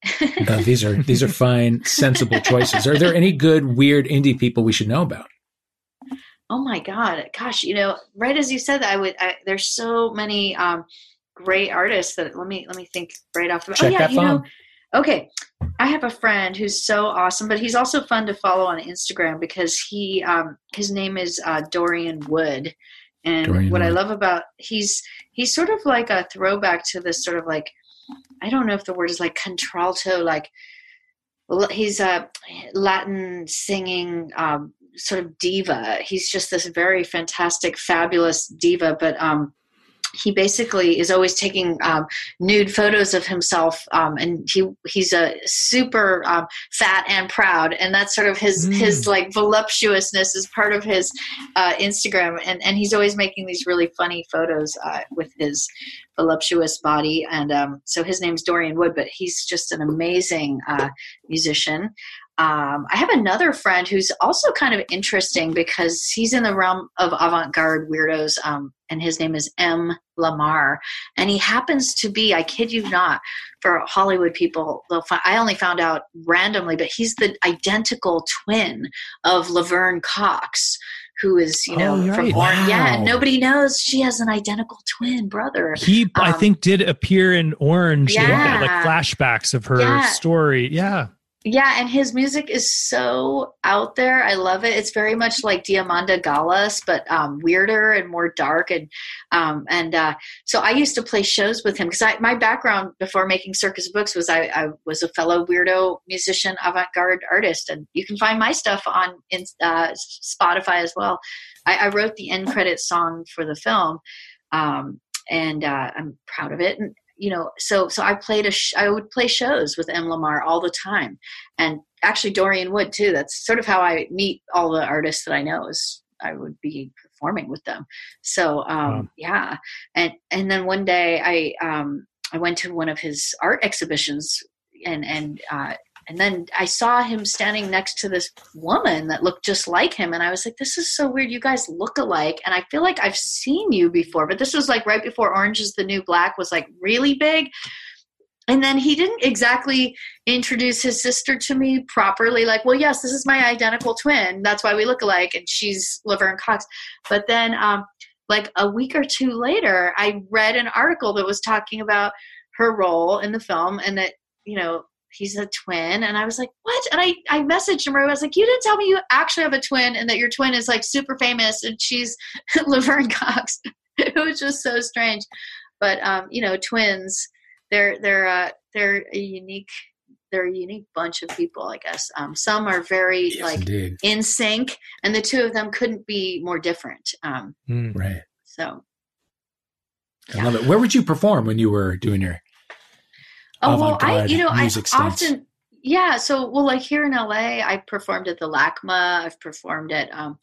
these are these are fine, sensible choices. Are there any good weird indie people we should know about? Oh my God, gosh, you know, right as you said that, I would. I, there's so many um, great artists that let me let me think right off the. Check oh yeah, that you know, phone. okay. I have a friend who's so awesome, but he's also fun to follow on Instagram because he um, his name is uh, Dorian Wood, and Dorian what I love about he's he's sort of like a throwback to this sort of like I don't know if the word is like contralto, like he's a Latin singing um, sort of diva. He's just this very fantastic, fabulous diva, but um, he basically is always taking um, nude photos of himself, um, and he he's a super um, fat and proud, and that's sort of his Mm. his like voluptuousness is part of his uh, Instagram, and and he's always making these really funny photos uh, with his voluptuous body, and um, so his name's Dorian Wood, but he's just an amazing uh, musician. Um, I have another friend who's also kind of interesting because he's in the realm of avant-garde weirdos, um, and his name is M. Lamar, and he happens to be, I kid you not, for Hollywood people, they'll find, I only found out randomly, but he's the identical twin of Laverne Cox, who is, you know, Oh, from right. Orange. Yeah, Wow. and nobody knows she has an identical twin brother. He, I Um, think, did appear in Orange. They had, Yeah. like flashbacks of her Yeah. story. Yeah. Yeah, and his music is so out there. I love it. It's very much like Diamanda Galás, but um, weirder and more dark. And um, and uh, so I used to play shows with him because my background before making Circus Books was I, I was a fellow weirdo musician, avant-garde artist, and you can find my stuff on in, uh, Spotify as well. I, I, wrote the end credit song for the film. Um, and uh, I'm proud of it. And you know so so i played a sh- i would play shows with m. Lamar all the time. And actually dorian wood too. That's sort of how i meet all the artists that i know is i would be performing with them. So um wow. yeah. And and then one day i um i went to one of his art exhibitions and and uh and then I saw him standing next to this woman that looked just like him. And I was like, this is so weird. You guys look alike. And I feel like I've seen you before, but this was like right before Orange is the New Black was like really big. And then he didn't exactly introduce his sister to me properly, like, well, yes, this is my identical twin. That's why we look alike. And she's Laverne Cox. But then, um, like a week or two later, I read an article that was talking about her role in the film and that, you know, he's a twin. And i was like what? And i i messaged him and i was like you didn't tell me you actually have a twin and that your twin is like super famous and she's laverne cox. It was just so strange. But um you know twins they're they're uh they're a unique they're a unique bunch of people i guess. Um some are very yes, like indeed. in sync and the two of them couldn't be more different. Um mm, right. so I love it. Where would you perform when you were doing your Oh well, I you know I often yeah. So well, like here in LA, I performed at the LACMA. I've performed at um,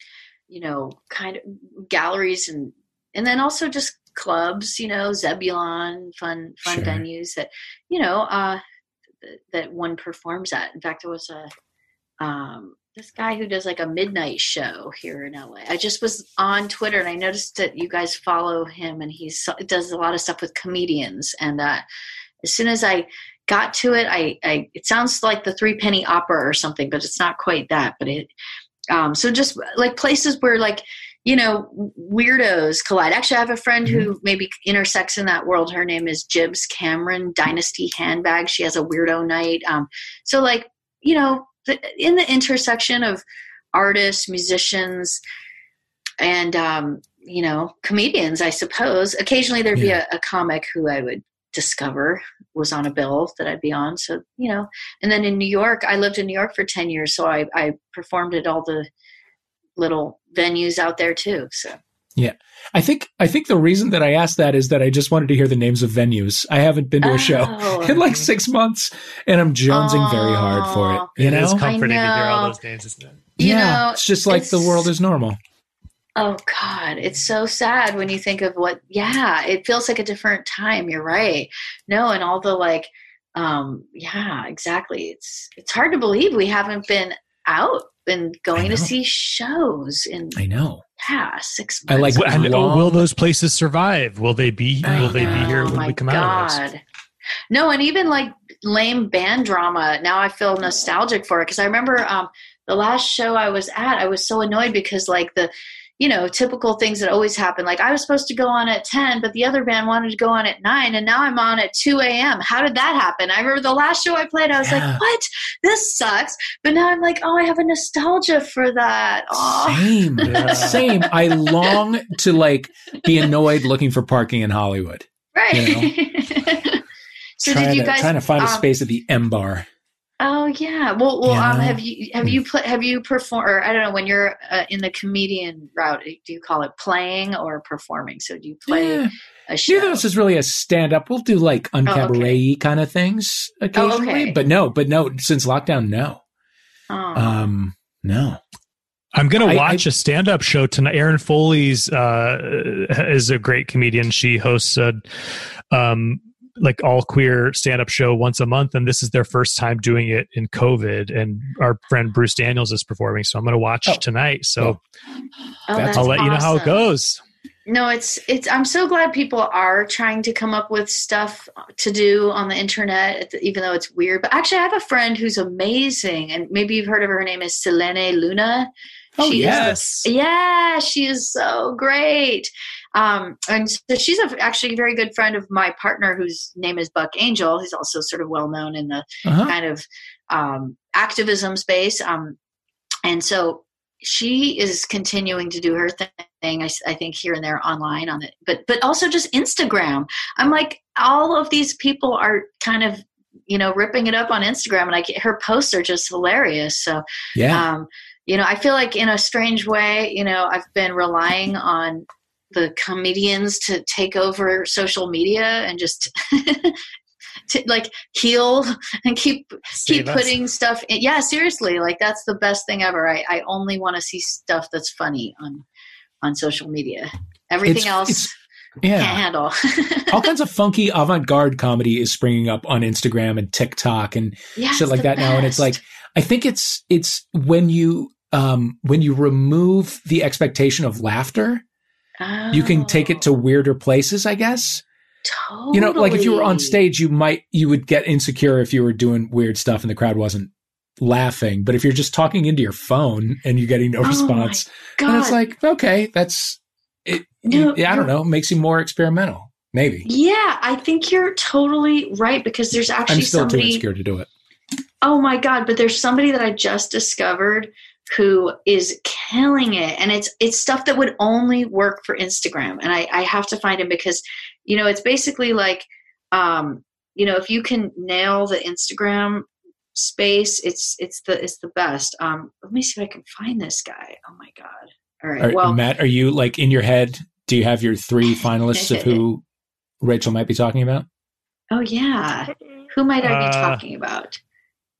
you know, kind of galleries and and then also just clubs. You know, Zebulon, fun fun sure. venues that you know uh, that one performs at. In fact, there was a um, this guy who does like a midnight show here in LA. I just was on Twitter and I noticed that you guys follow him and he does a lot of stuff with comedians and uh, as soon as I got to it, I, I it sounds like the three penny opera or something, but it's not quite that. But it, um, so just like places where like you know weirdos collide. Actually, I have a friend mm-hmm. who maybe intersects in that world. Her name is Jibz Cameron, Dynasty Handbag. She has a weirdo night. Um, so like you know the, in the intersection of artists, musicians, and um, you know comedians, I suppose. Occasionally there'd yeah. be a, a comic who I would discover was on a bill that I'd be on. So, you know, and then in New York, I lived in New York for 10 years. So I, I performed at all the little venues out there too. So, yeah. I think I think the reason that I asked that is that I just wanted to hear the names of venues. I haven't been to a oh. show in like six months, and I'm jonesing oh, very hard for it. You it know, it's comforting to hear all those names, isn't it? You yeah, know, it's just like it's, the world is normal. Oh God, it's so sad when you think of what. Yeah, it feels like a different time. You're right. No, and all the like. Um, yeah, exactly. It's it's hard to believe we haven't been out and going to see shows in. I know. Yeah, six months. I like. And, oh, will those places survive? Will they be? I will know, they be here when we come God. out of this? No, and even like lame band drama. Now I feel nostalgic for it because I remember um, the last show I was at. I was so annoyed because like the you know, typical things that always happen. Like I was supposed to go on at 10, but the other band wanted to go on at 9, and now I'm on at 2 a.m. How did that happen? I remember the last show I played, I was yeah. like, what? This sucks. But now I'm like, oh, I have a nostalgia for that. Oh. Same. Yeah. Same. I long to like be annoyed looking for parking in Hollywood. Right. You know? so trying did you to, guys trying to find um, a space at the M bar? Oh yeah. Well, well, yeah. um, have you have you pl- have you performed? Or I don't know when you're uh, in the comedian route. Do you call it playing or performing? So do you play yeah. a show? Neither of us is really a stand up. We'll do like uncabaret oh, okay. kind of things occasionally, oh, okay. but no, but no. Since lockdown, no. Oh. Um, no. I'm gonna watch I, a stand-up show tonight. Erin Foley's uh, is a great comedian. She hosts a um, like all queer stand up show once a month, and this is their first time doing it in COVID. And our friend Bruce Daniels is performing, so I'm going to watch oh. tonight. So oh, oh I'll let awesome. you know how it goes. No, it's it's. I'm so glad people are trying to come up with stuff to do on the internet, even though it's weird. But actually, I have a friend who's amazing, and maybe you've heard of her. Her name is Selene Luna. Oh she yes, the, yeah, she is so great. Um, and so she's a, actually a very good friend of my partner, whose name is Buck Angel. He's also sort of well known in the uh-huh. kind of um, activism space. Um, and so she is continuing to do her thing. I, I, think here and there online on it, but but also just Instagram. I'm like, all of these people are kind of you know ripping it up on Instagram, and I her posts are just hilarious. So yeah. Um, you know, I feel like in a strange way, you know, I've been relying on the comedians to take over social media and just to like heal and keep Save keep us. putting stuff in. yeah seriously like that's the best thing ever i, I only want to see stuff that's funny on on social media everything it's, else it's, yeah. can't handle all kinds of funky avant-garde comedy is springing up on instagram and tiktok and yeah, shit like that best. now and it's like i think it's it's when you um when you remove the expectation of laughter oh. you can take it to oh. weirder places i guess Totally. You know, like if you were on stage, you might you would get insecure if you were doing weird stuff and the crowd wasn't laughing. But if you're just talking into your phone and you're getting no oh response, and it's like, okay, that's it. No, I don't know, makes you more experimental. Maybe. Yeah, I think you're totally right because there's actually I'm still somebody, too insecure to do it. Oh my god! But there's somebody that I just discovered who is killing it. And it's it's stuff that would only work for instagram. And i i have to find him because you know it's basically like um you know if you can nail the instagram space it's it's the it's the best. Um let me see if i can find this guy. Oh my god. All right. Well matt are you like in your head do you have your three finalists of who rachel might be talking about? Oh yeah. Who might i be uh, talking about?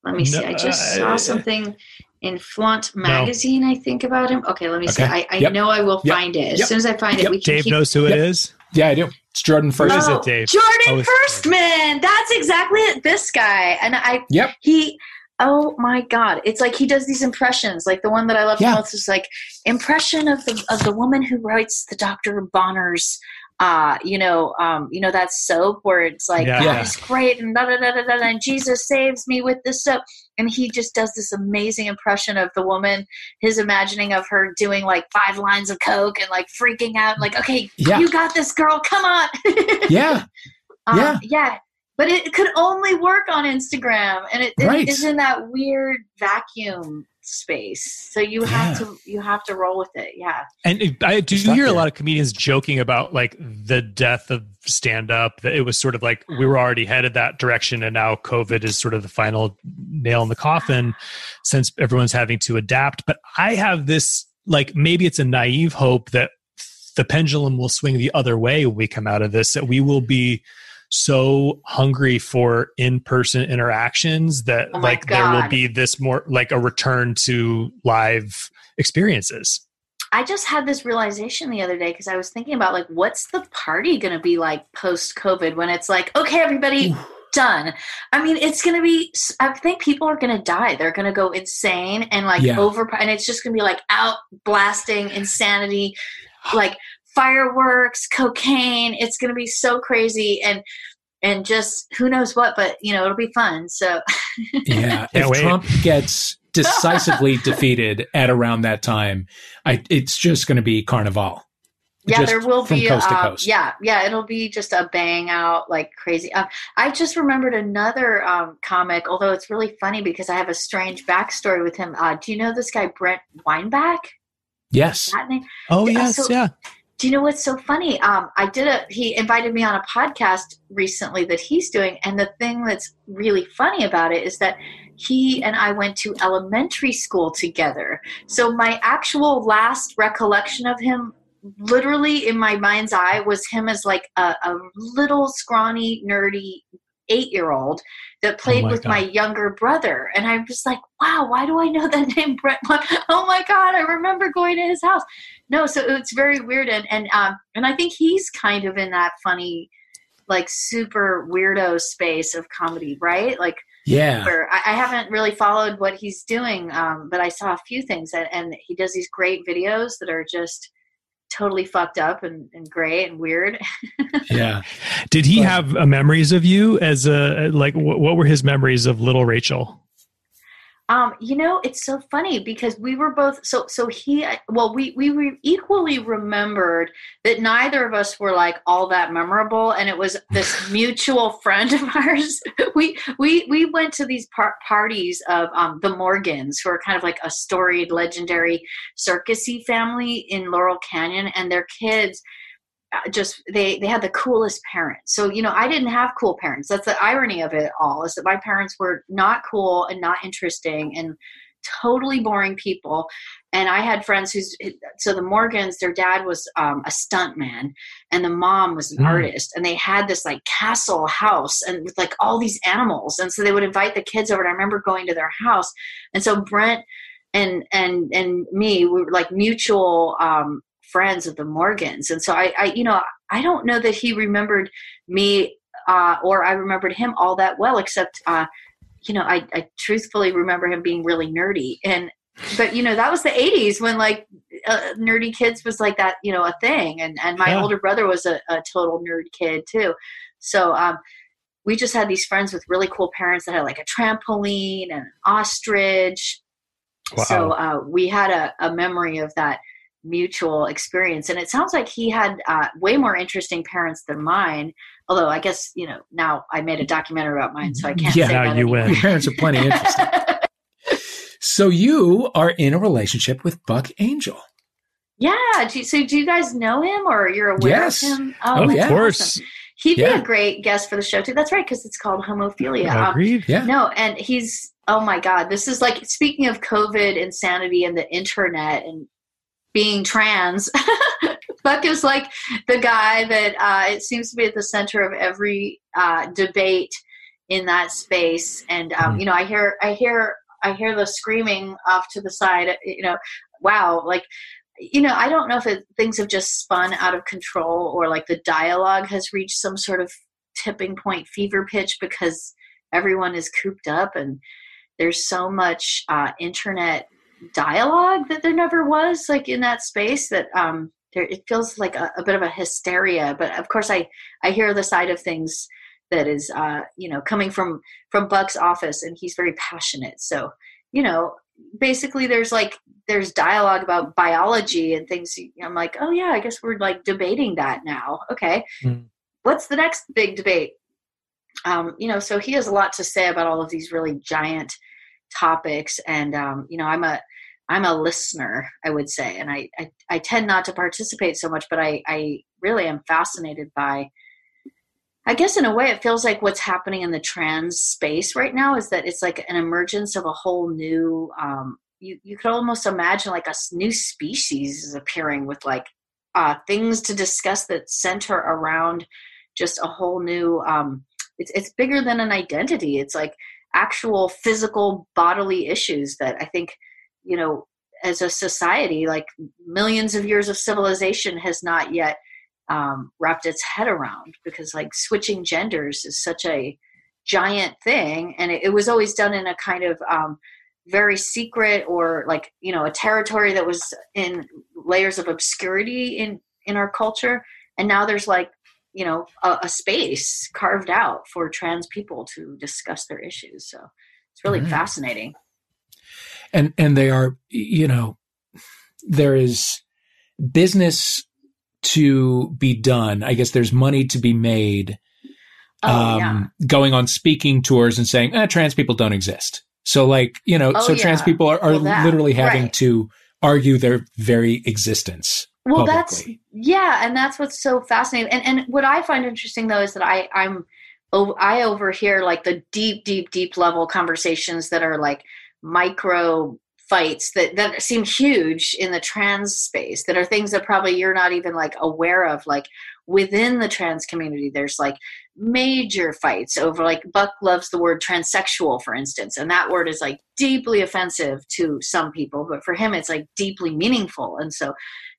Let me see. I just saw something in Flaunt magazine, no. I think about him. Okay, let me okay. see. I, I yep. know I will yep. find it. As yep. soon as I find it, we can Dave keep... knows who it is. Yeah, I do. It's Jordan oh, First. is it, Dave? Jordan oh, Firstman. That's exactly it. This guy. And I Yep. He oh my god. It's like he does these impressions. Like the one that I love yeah. most is like impression of the of the woman who writes the Dr. Bronner's uh, you know, um, you know that soap where it's like yeah. God is great and da da da da da, and Jesus saves me with this soap, and he just does this amazing impression of the woman, his imagining of her doing like five lines of coke and like freaking out, like, okay, yeah. you got this, girl, come on, yeah, um, yeah, yeah. But it could only work on Instagram, and it, right. it is in that weird vacuum space. So you have to you have to roll with it yeah. And i do you hear a lot of comedians joking about like the death of stand up that it was sort of like we were already headed that direction and now covid is sort of the final nail in the coffin since everyone's having to adapt. But i have this like maybe it's a naive hope that the pendulum will swing the other way when we come out of this that we will be so hungry for in-person interactions that oh like God. there will be this more like a return to live experiences I just had this realization the other day because I was thinking about like what's the party going to be like post COVID when it's like okay everybody done. I mean it's going to be I think people are going to die. They're going to go insane and like yeah. over and it's just going to be like out blasting insanity like fireworks, cocaine. It's going to be so crazy and and just who knows what, but you know it'll be fun. So yeah, if wait. Trump gets decisively defeated at around that time, I, it's just going to be carnival. Yeah, there will be. Coast uh, yeah, yeah, it'll be just a bang out like crazy. Uh, I just remembered another um, comic, although it's really funny because I have a strange backstory with him. Uh, do you know this guy Brent Weinbach? Yes. Oh yes, so, yeah do you know what's so funny? Um, I did a, he invited me on a podcast recently that he's doing. And the thing that's really funny about it is that he and I went to elementary school together. So my actual last recollection of him literally in my mind's eye was him as like a, a little scrawny nerdy eight year old that played oh with God. my younger brother. And I'm just like, wow, why do I know that name Brett? Oh my God, I remember going to his house. No, so it's very weird. And, and, um, and I think he's kind of in that funny, like super weirdo space of comedy, right? Like, yeah. I, I, haven't really followed what he's doing, um, but I saw a few things and, and he does these great videos that are just, totally fucked up and, and gray and weird. yeah. Did he have uh, memories of you as a like? What, what were his memories of little Rachel? Um, you know, it's so funny because we were both so so he well we we were equally remembered that neither of us were like all that memorable, and it was this mutual friend of ours. we we we went to these par- parties of um, the Morgans, who are kind of like a storied, legendary circusy family in Laurel Canyon, and their kids just they they had the coolest parents. So you know i didn't have cool parents. That's the irony of it all is that my parents were not cool and not interesting and totally boring people. And i had friends who's so the morgans their dad was um, a stunt man and the mom was an mm. artist. And they had this like castle house and with like all these animals. And so they would invite the kids over. And i remember going to their house. And so brent and and and me we were like mutual um friends of the Morgans. And so I, I you know, I don't know that he remembered me uh, or I remembered him all that well, except, uh, you know, I, I truthfully remember him being really nerdy. And, but you know, that was the 80s when like uh, nerdy kids was like that, you know, a thing. And, and my yeah. older brother was a, a total nerd kid too. So, um, we just had these friends with really cool parents that had like a trampoline and an ostrich. Wow. So uh, we had a, a memory of that mutual experience. And it sounds like he had uh, way more interesting parents than mine. Although I guess you know now I made a documentary about mine, so I can't. Yeah, say now you win. Your parents are plenty interesting. so you are in a relationship with Buck Angel. Yeah. Do you, so do you guys know him, or you're aware yes. of him? Oh, of course. Awesome. He'd yeah. be a great guest for the show too. That's right, because it's called Homophilia. Um, Agreed. Um, yeah. No, and he's oh my god, this is like speaking of COVID insanity and the internet and being trans. Buck is like the guy that uh, it seems to be at the center of every uh, debate in that space. And um, mm-hmm. you know, I hear, I hear, I hear the screaming off to the side. You know, wow, like you know, I don't know if it, things have just spun out of control or like the dialogue has reached some sort of tipping point fever pitch because everyone is cooped up and there's so much uh, internet dialogue that there never was like in that space that um there it feels like a, a, bit of a hysteria. But of course i i hear the side of things that is uh you know coming from from buck's office and he's very passionate. So you know basically there's like there's dialogue about biology and things. I'm like oh yeah i guess we're like debating that now. Okay. Mm. what's the next big debate? Um you know so he has a lot to say about all of these really giant topics and um you know i'm a I'm a listener, I would say, and I, I, I tend not to participate so much, but I, I really am fascinated by. I guess in a way, it feels like what's happening in the trans space right now is that it's like an emergence of a whole new. Um, you you could almost imagine like a new species is appearing with like uh, things to discuss that center around just a whole new. Um, it's it's bigger than an identity. It's like actual physical bodily issues that I think you know as a society like millions of years of civilization has not yet um, wrapped its head around because like switching genders is such a giant thing and it, it was always done in a kind of um, very secret or like you know a territory that was in layers of obscurity in in our culture. And now there's like you know a, a space carved out for trans people to discuss their issues so it's really mm-hmm. fascinating and and they are you know there is business to be done i guess there's money to be made oh, um, yeah. going on speaking tours and saying eh, trans people don't exist so like you know oh, so yeah. trans people are, are well, literally having right. to argue their very existence well publicly. that's yeah and that's what's so fascinating. And and what i find interesting though is that i i'm i overhear like the deep deep deep level conversations that are like micro fights that that seem huge in the trans space that are things that probably you're not even like aware of. Like within the trans community there's like major fights over like buck loves the word transsexual for instance and that word is like deeply offensive to some people but for him it's like deeply meaningful. And so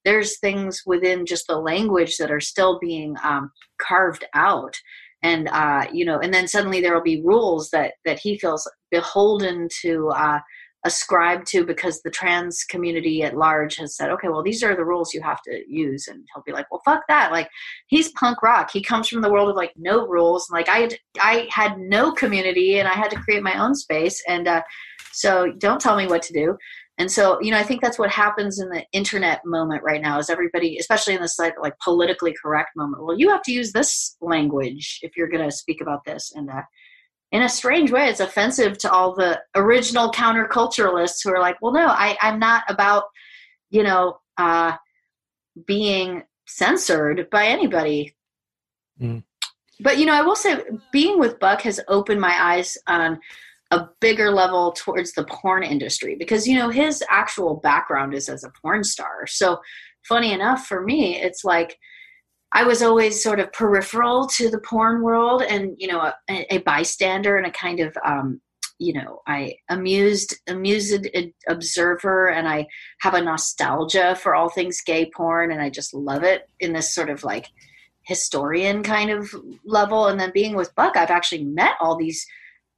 there's things within just the language that are still being um, carved out. And uh, you know and then suddenly there will be rules that that he feels beholden to uh, ascribe to because the trans community at large has said okay well these are the rules you have to use. And he'll be like well fuck that. Like he's punk rock. He comes from the world of like no rules. Like i had i had no community and i had to create my own space. And uh So don't tell me what to do. And so, you know, I think that's what happens in the internet moment right now is everybody, especially in this like, like politically correct moment. Well, you have to use this language if you're going to speak about this. And uh, in a strange way, it's offensive to all the original counterculturalists who are like, well, no, I, I'm not about, you know, uh, being censored by anybody. Mm. But, you know, I will say being with Buck has opened my eyes on a bigger level towards the porn industry because you know his actual background is as a porn star. So funny enough for me it's like i was always sort of peripheral to the porn world and you know a, a bystander and a kind of um, you know i amused amused observer and i have a nostalgia for all things gay porn and i just love it in this sort of like historian kind of level. And then being with buck i've actually met all these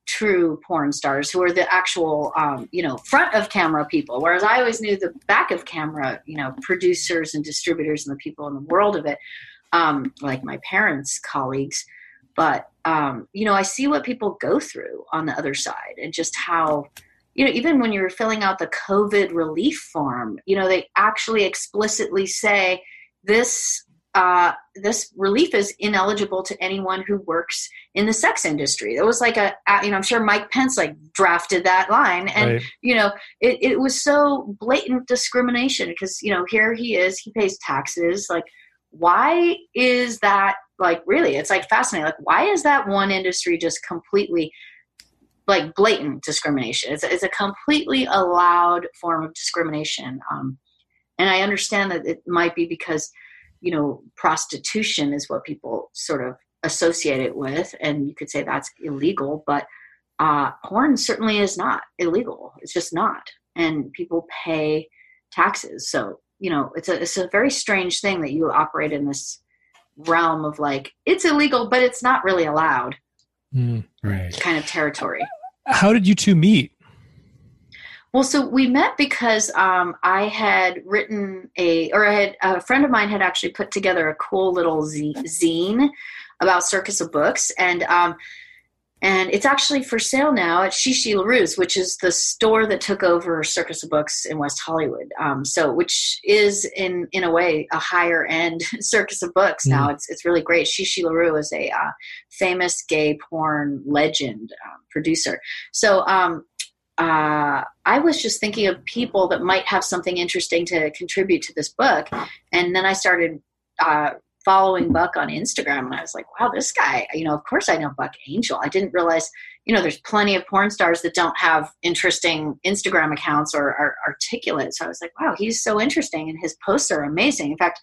true porn stars who are the actual um, you know front of camera people whereas i always knew the back of camera you know producers and distributors and the people in the world of it um, like my parents colleagues. But um, you know i see what people go through on the other side and just how you know even when you're filling out the covid relief form you know they actually explicitly say this uh, this relief is ineligible to anyone who works in the sex industry. It was like a, you know, I'm sure Mike Pence like drafted that line, and right. you know, it, it was so blatant discrimination because you know here he is, he pays taxes. Like, why is that? Like, really, it's like fascinating. Like, why is that one industry just completely like blatant discrimination? It's it's a completely allowed form of discrimination. Um, and I understand that it might be because you know, prostitution is what people sort of associate it with, and you could say that's illegal, but uh, porn certainly is not illegal. It's just not, and people pay taxes. So you know, it's a it's a very strange thing that you operate in this realm of like it's illegal, but it's not really allowed. Mm, right. Kind of territory. How did you two meet? Well, so we met because um, I had written a, or I had a friend of mine had actually put together a cool little zine about Circus of Books, and um, and it's actually for sale now at Chi Chi LaRue's, which is the store that took over Circus of Books in West Hollywood. Um, so, which is in in a way a higher end Circus of Books now. Mm. It's it's really great. Shishi LaRue is a uh, famous gay porn legend um, producer. So, um, uh, I was just thinking of people that might have something interesting to contribute to this book. And then I started uh, following Buck on Instagram, and I was like, wow, this guy, you know, of course I know Buck Angel. I didn't realize, you know, there's plenty of porn stars that don't have interesting Instagram accounts or are articulate. So I was like, wow, he's so interesting, and his posts are amazing. In fact,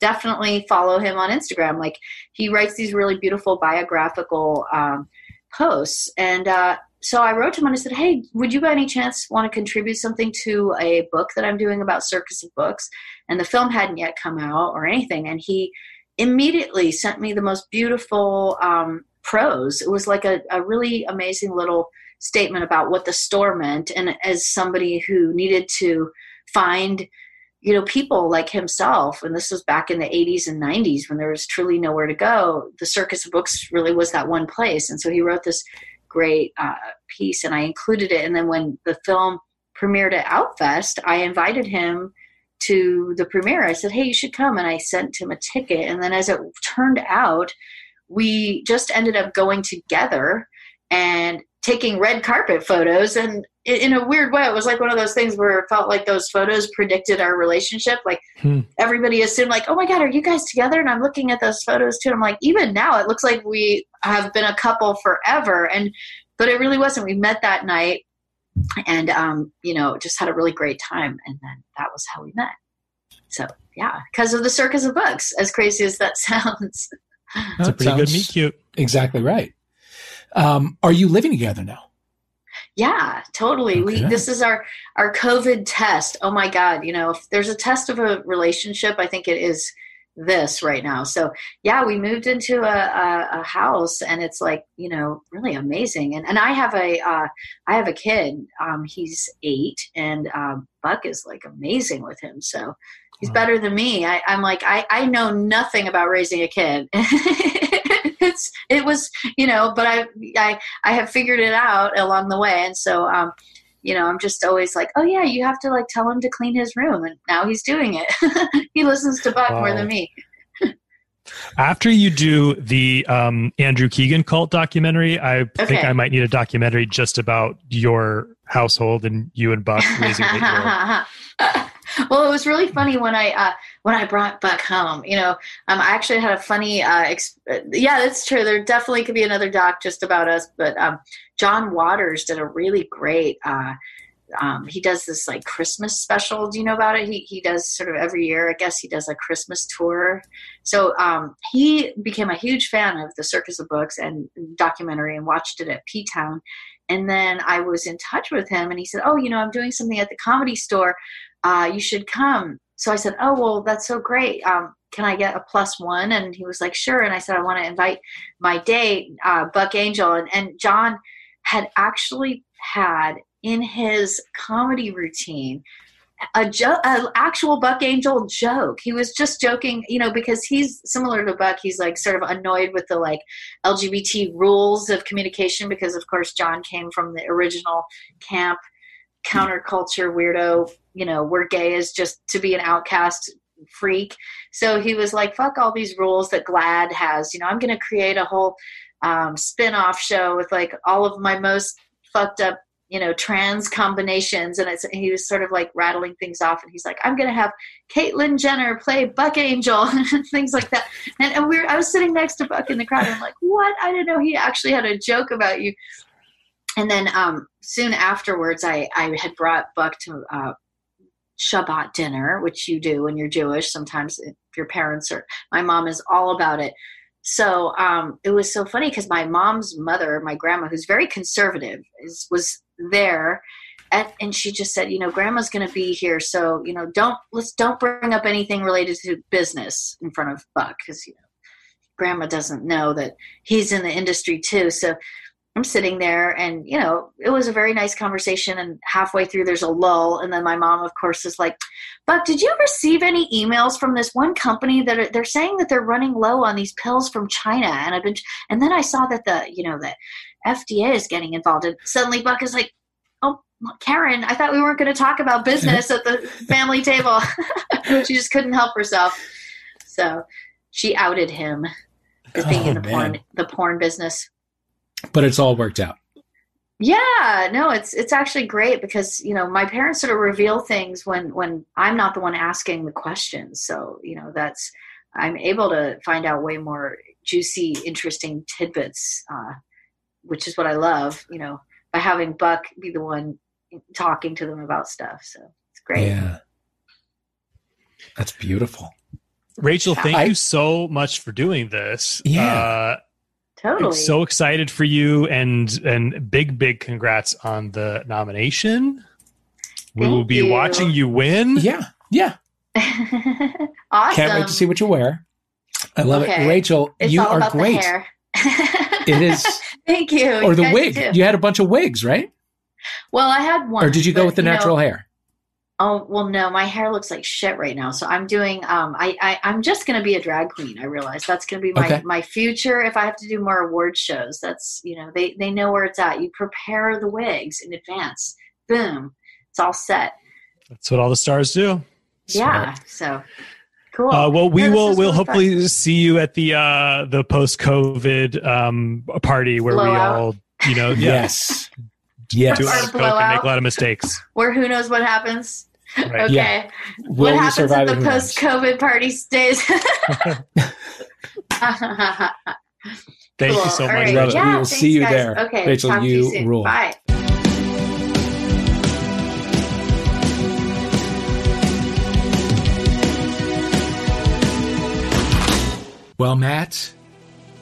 definitely follow him on Instagram. Like, he writes these really beautiful biographical um, posts, and uh, so I wrote to him and I said, Hey, would you by any chance want to contribute something to a book that I'm doing about Circus of Books? And the film hadn't yet come out or anything. And he immediately sent me the most beautiful um, prose. It was like a, a really amazing little statement about what the store meant. And as somebody who needed to find you know people like himself and this was back in the 80s and 90s when there was truly nowhere to go the circus of books really was that one place and so he wrote this great uh, piece, and I included it. And then when the film premiered at Outfest, I invited him to the premiere. I said, "Hey, you should come," and I sent him a ticket. And then, as it turned out, we just ended up going together and taking red carpet photos and in a weird way it was like one of those things where it felt like those photos predicted our relationship. Like hmm. everybody assumed like oh my god are you guys together? And i'm looking at those photos too and i'm like even now it looks like we have been a couple forever. And but it really wasn't. We met that night and um you know just had a really great time and then that was how we met. So yeah because of the circus of books as crazy as that sounds. That's a pretty good meet cute. exactly right. Um, are you living together now? Yeah, totally. Okay. We this is our our COVID test. Oh my God! You know, if there's a test of a relationship, I think it is this right now. So yeah, we moved into a, a, a, house, and it's like you know really amazing. And and I have a uh, I have a kid. Um, he's eight, and um, Buck is like amazing with him. So he's wow. better than me. I, I'm like I I know nothing about raising a kid. it's it was you know but i i i have figured it out along the way and so um you know, I'm just always like, oh yeah, you have to like tell him to clean his room, and now he's doing it. he listens to Buck wow. more than me. After you do the um, Andrew Keegan cult documentary, I okay. think I might need a documentary just about your household and you and Buck raising eight well, it was really funny when I uh, when I brought Buck home. You know, um, I actually had a funny. Uh, exp- yeah, that's true. There definitely could be another doc just about us, but um, John Waters did a really great. Uh, um, he does this like Christmas special. Do you know about it? He he does sort of every year. I guess he does a Christmas tour. So um, he became a huge fan of the Circus of Books and documentary and watched it at P Town. And then I was in touch with him, and he said, "Oh, you know, I'm doing something at the Comedy Store. Uh, you should come." So I said, "Oh, well, that's so great. Um, can I get a plus one?" And he was like, "Sure." And I said, "I want to invite my date, uh, Buck Angel." And, and John had actually had in his comedy routine a joke, an actual Buck Angel joke. He was just joking, you know, because he's similar to Buck. He's like sort of annoyed with the like LGBT rules of communication because, of course, John came from the original camp counterculture weirdo. You know, where gay is just to be an outcast freak. So he was like, "Fuck all these rules that GLAAD has." You know, I'm going to create a whole um, spin-off show with like all of my most fucked up you know trans combinations and it's he was sort of like rattling things off and he's like i'm gonna have caitlyn jenner play buck angel and things like that and, and we are i was sitting next to buck in the crowd and i'm like what i didn't know he actually had a joke about you and then um, soon afterwards i i had brought buck to uh, Shabbat dinner, which you do when you're Jewish. Sometimes if your parents are, my mom is all about it so um, it was so funny because my mom's mother, my grandma, who's very conservative, is was there, and, and she just said, you know, grandma's going to be here, so you know, don't let's don't bring up anything related to business in front of Buck because you know, grandma doesn't know that he's in the industry too. So I'm sitting there and, you know, it was a very nice conversation. And halfway through, there's a lull. And then my mom, of course, is like, Buck, did you receive any emails from this one company that are, they're saying that they're running low on these pills from China? And I've been, and then I saw that the, you know, the FDA is getting involved. And suddenly Buck is like, oh, Karen, I thought we weren't going to talk about business at the family table. she just couldn't help herself. So she outed him as being oh, in the man. porn, the porn business but it's all worked out. Yeah, no, it's it's actually great because you know my parents sort of reveal things when when I'm not the one asking the questions. So you know that's I'm able to find out way more juicy, interesting tidbits, uh, which is what I love. You know, by having Buck be the one talking to them about stuff. So it's great. Yeah, that's beautiful. Rachel, thank I, you so much for doing this. Yeah. Uh, Totally. So excited for you and and big big congrats on the nomination. We Thank will be you. watching you win. Yeah. Yeah. awesome. Can't wait to see what you wear. I love okay. it. Rachel, it's you are great. it is Thank you. Or the wig. Too. You had a bunch of wigs, right? Well, I had one. Or did you go with the natural know, hair? Oh well, no, my hair looks like shit right now. So I'm doing. Um, I, I I'm just gonna be a drag queen. I realize that's gonna be my okay. my future. If I have to do more award shows, that's you know they they know where it's at. You prepare the wigs in advance. Boom, it's all set. That's what all the stars do. Yeah. So cool. Uh, well, we will. We'll hopefully fun. see you at the uh, the post COVID um, party where Blowout. we all, you know, yes, yes, do a lot of coke and make a lot of mistakes. Where who knows what happens. Right. Okay. Yeah. what happens at the post COVID party stays? Thank cool. you so much. Right. Yeah, we will see you guys. there. Okay. Rachel, Talk you, you rule. Bye. Well, Matt,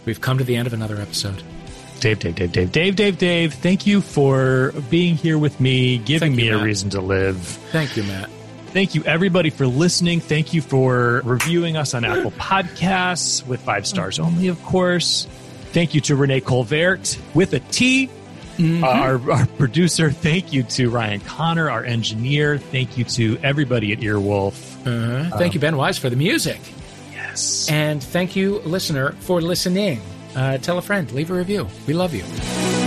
we've come to the end of another episode. Dave, Dave, Dave, Dave, Dave, Dave, Dave, thank you for being here with me, giving thank me you, a reason to live. Thank you, Matt. Thank you, everybody, for listening. Thank you for reviewing us on Apple Podcasts with five stars only, of course. Thank you to Renee Colvert with a T, mm-hmm. our, our producer. Thank you to Ryan Connor, our engineer. Thank you to everybody at Earwolf. Uh, thank um, you, Ben Wise, for the music. Yes. And thank you, listener, for listening uh, tell a friend, leave a review. We love you.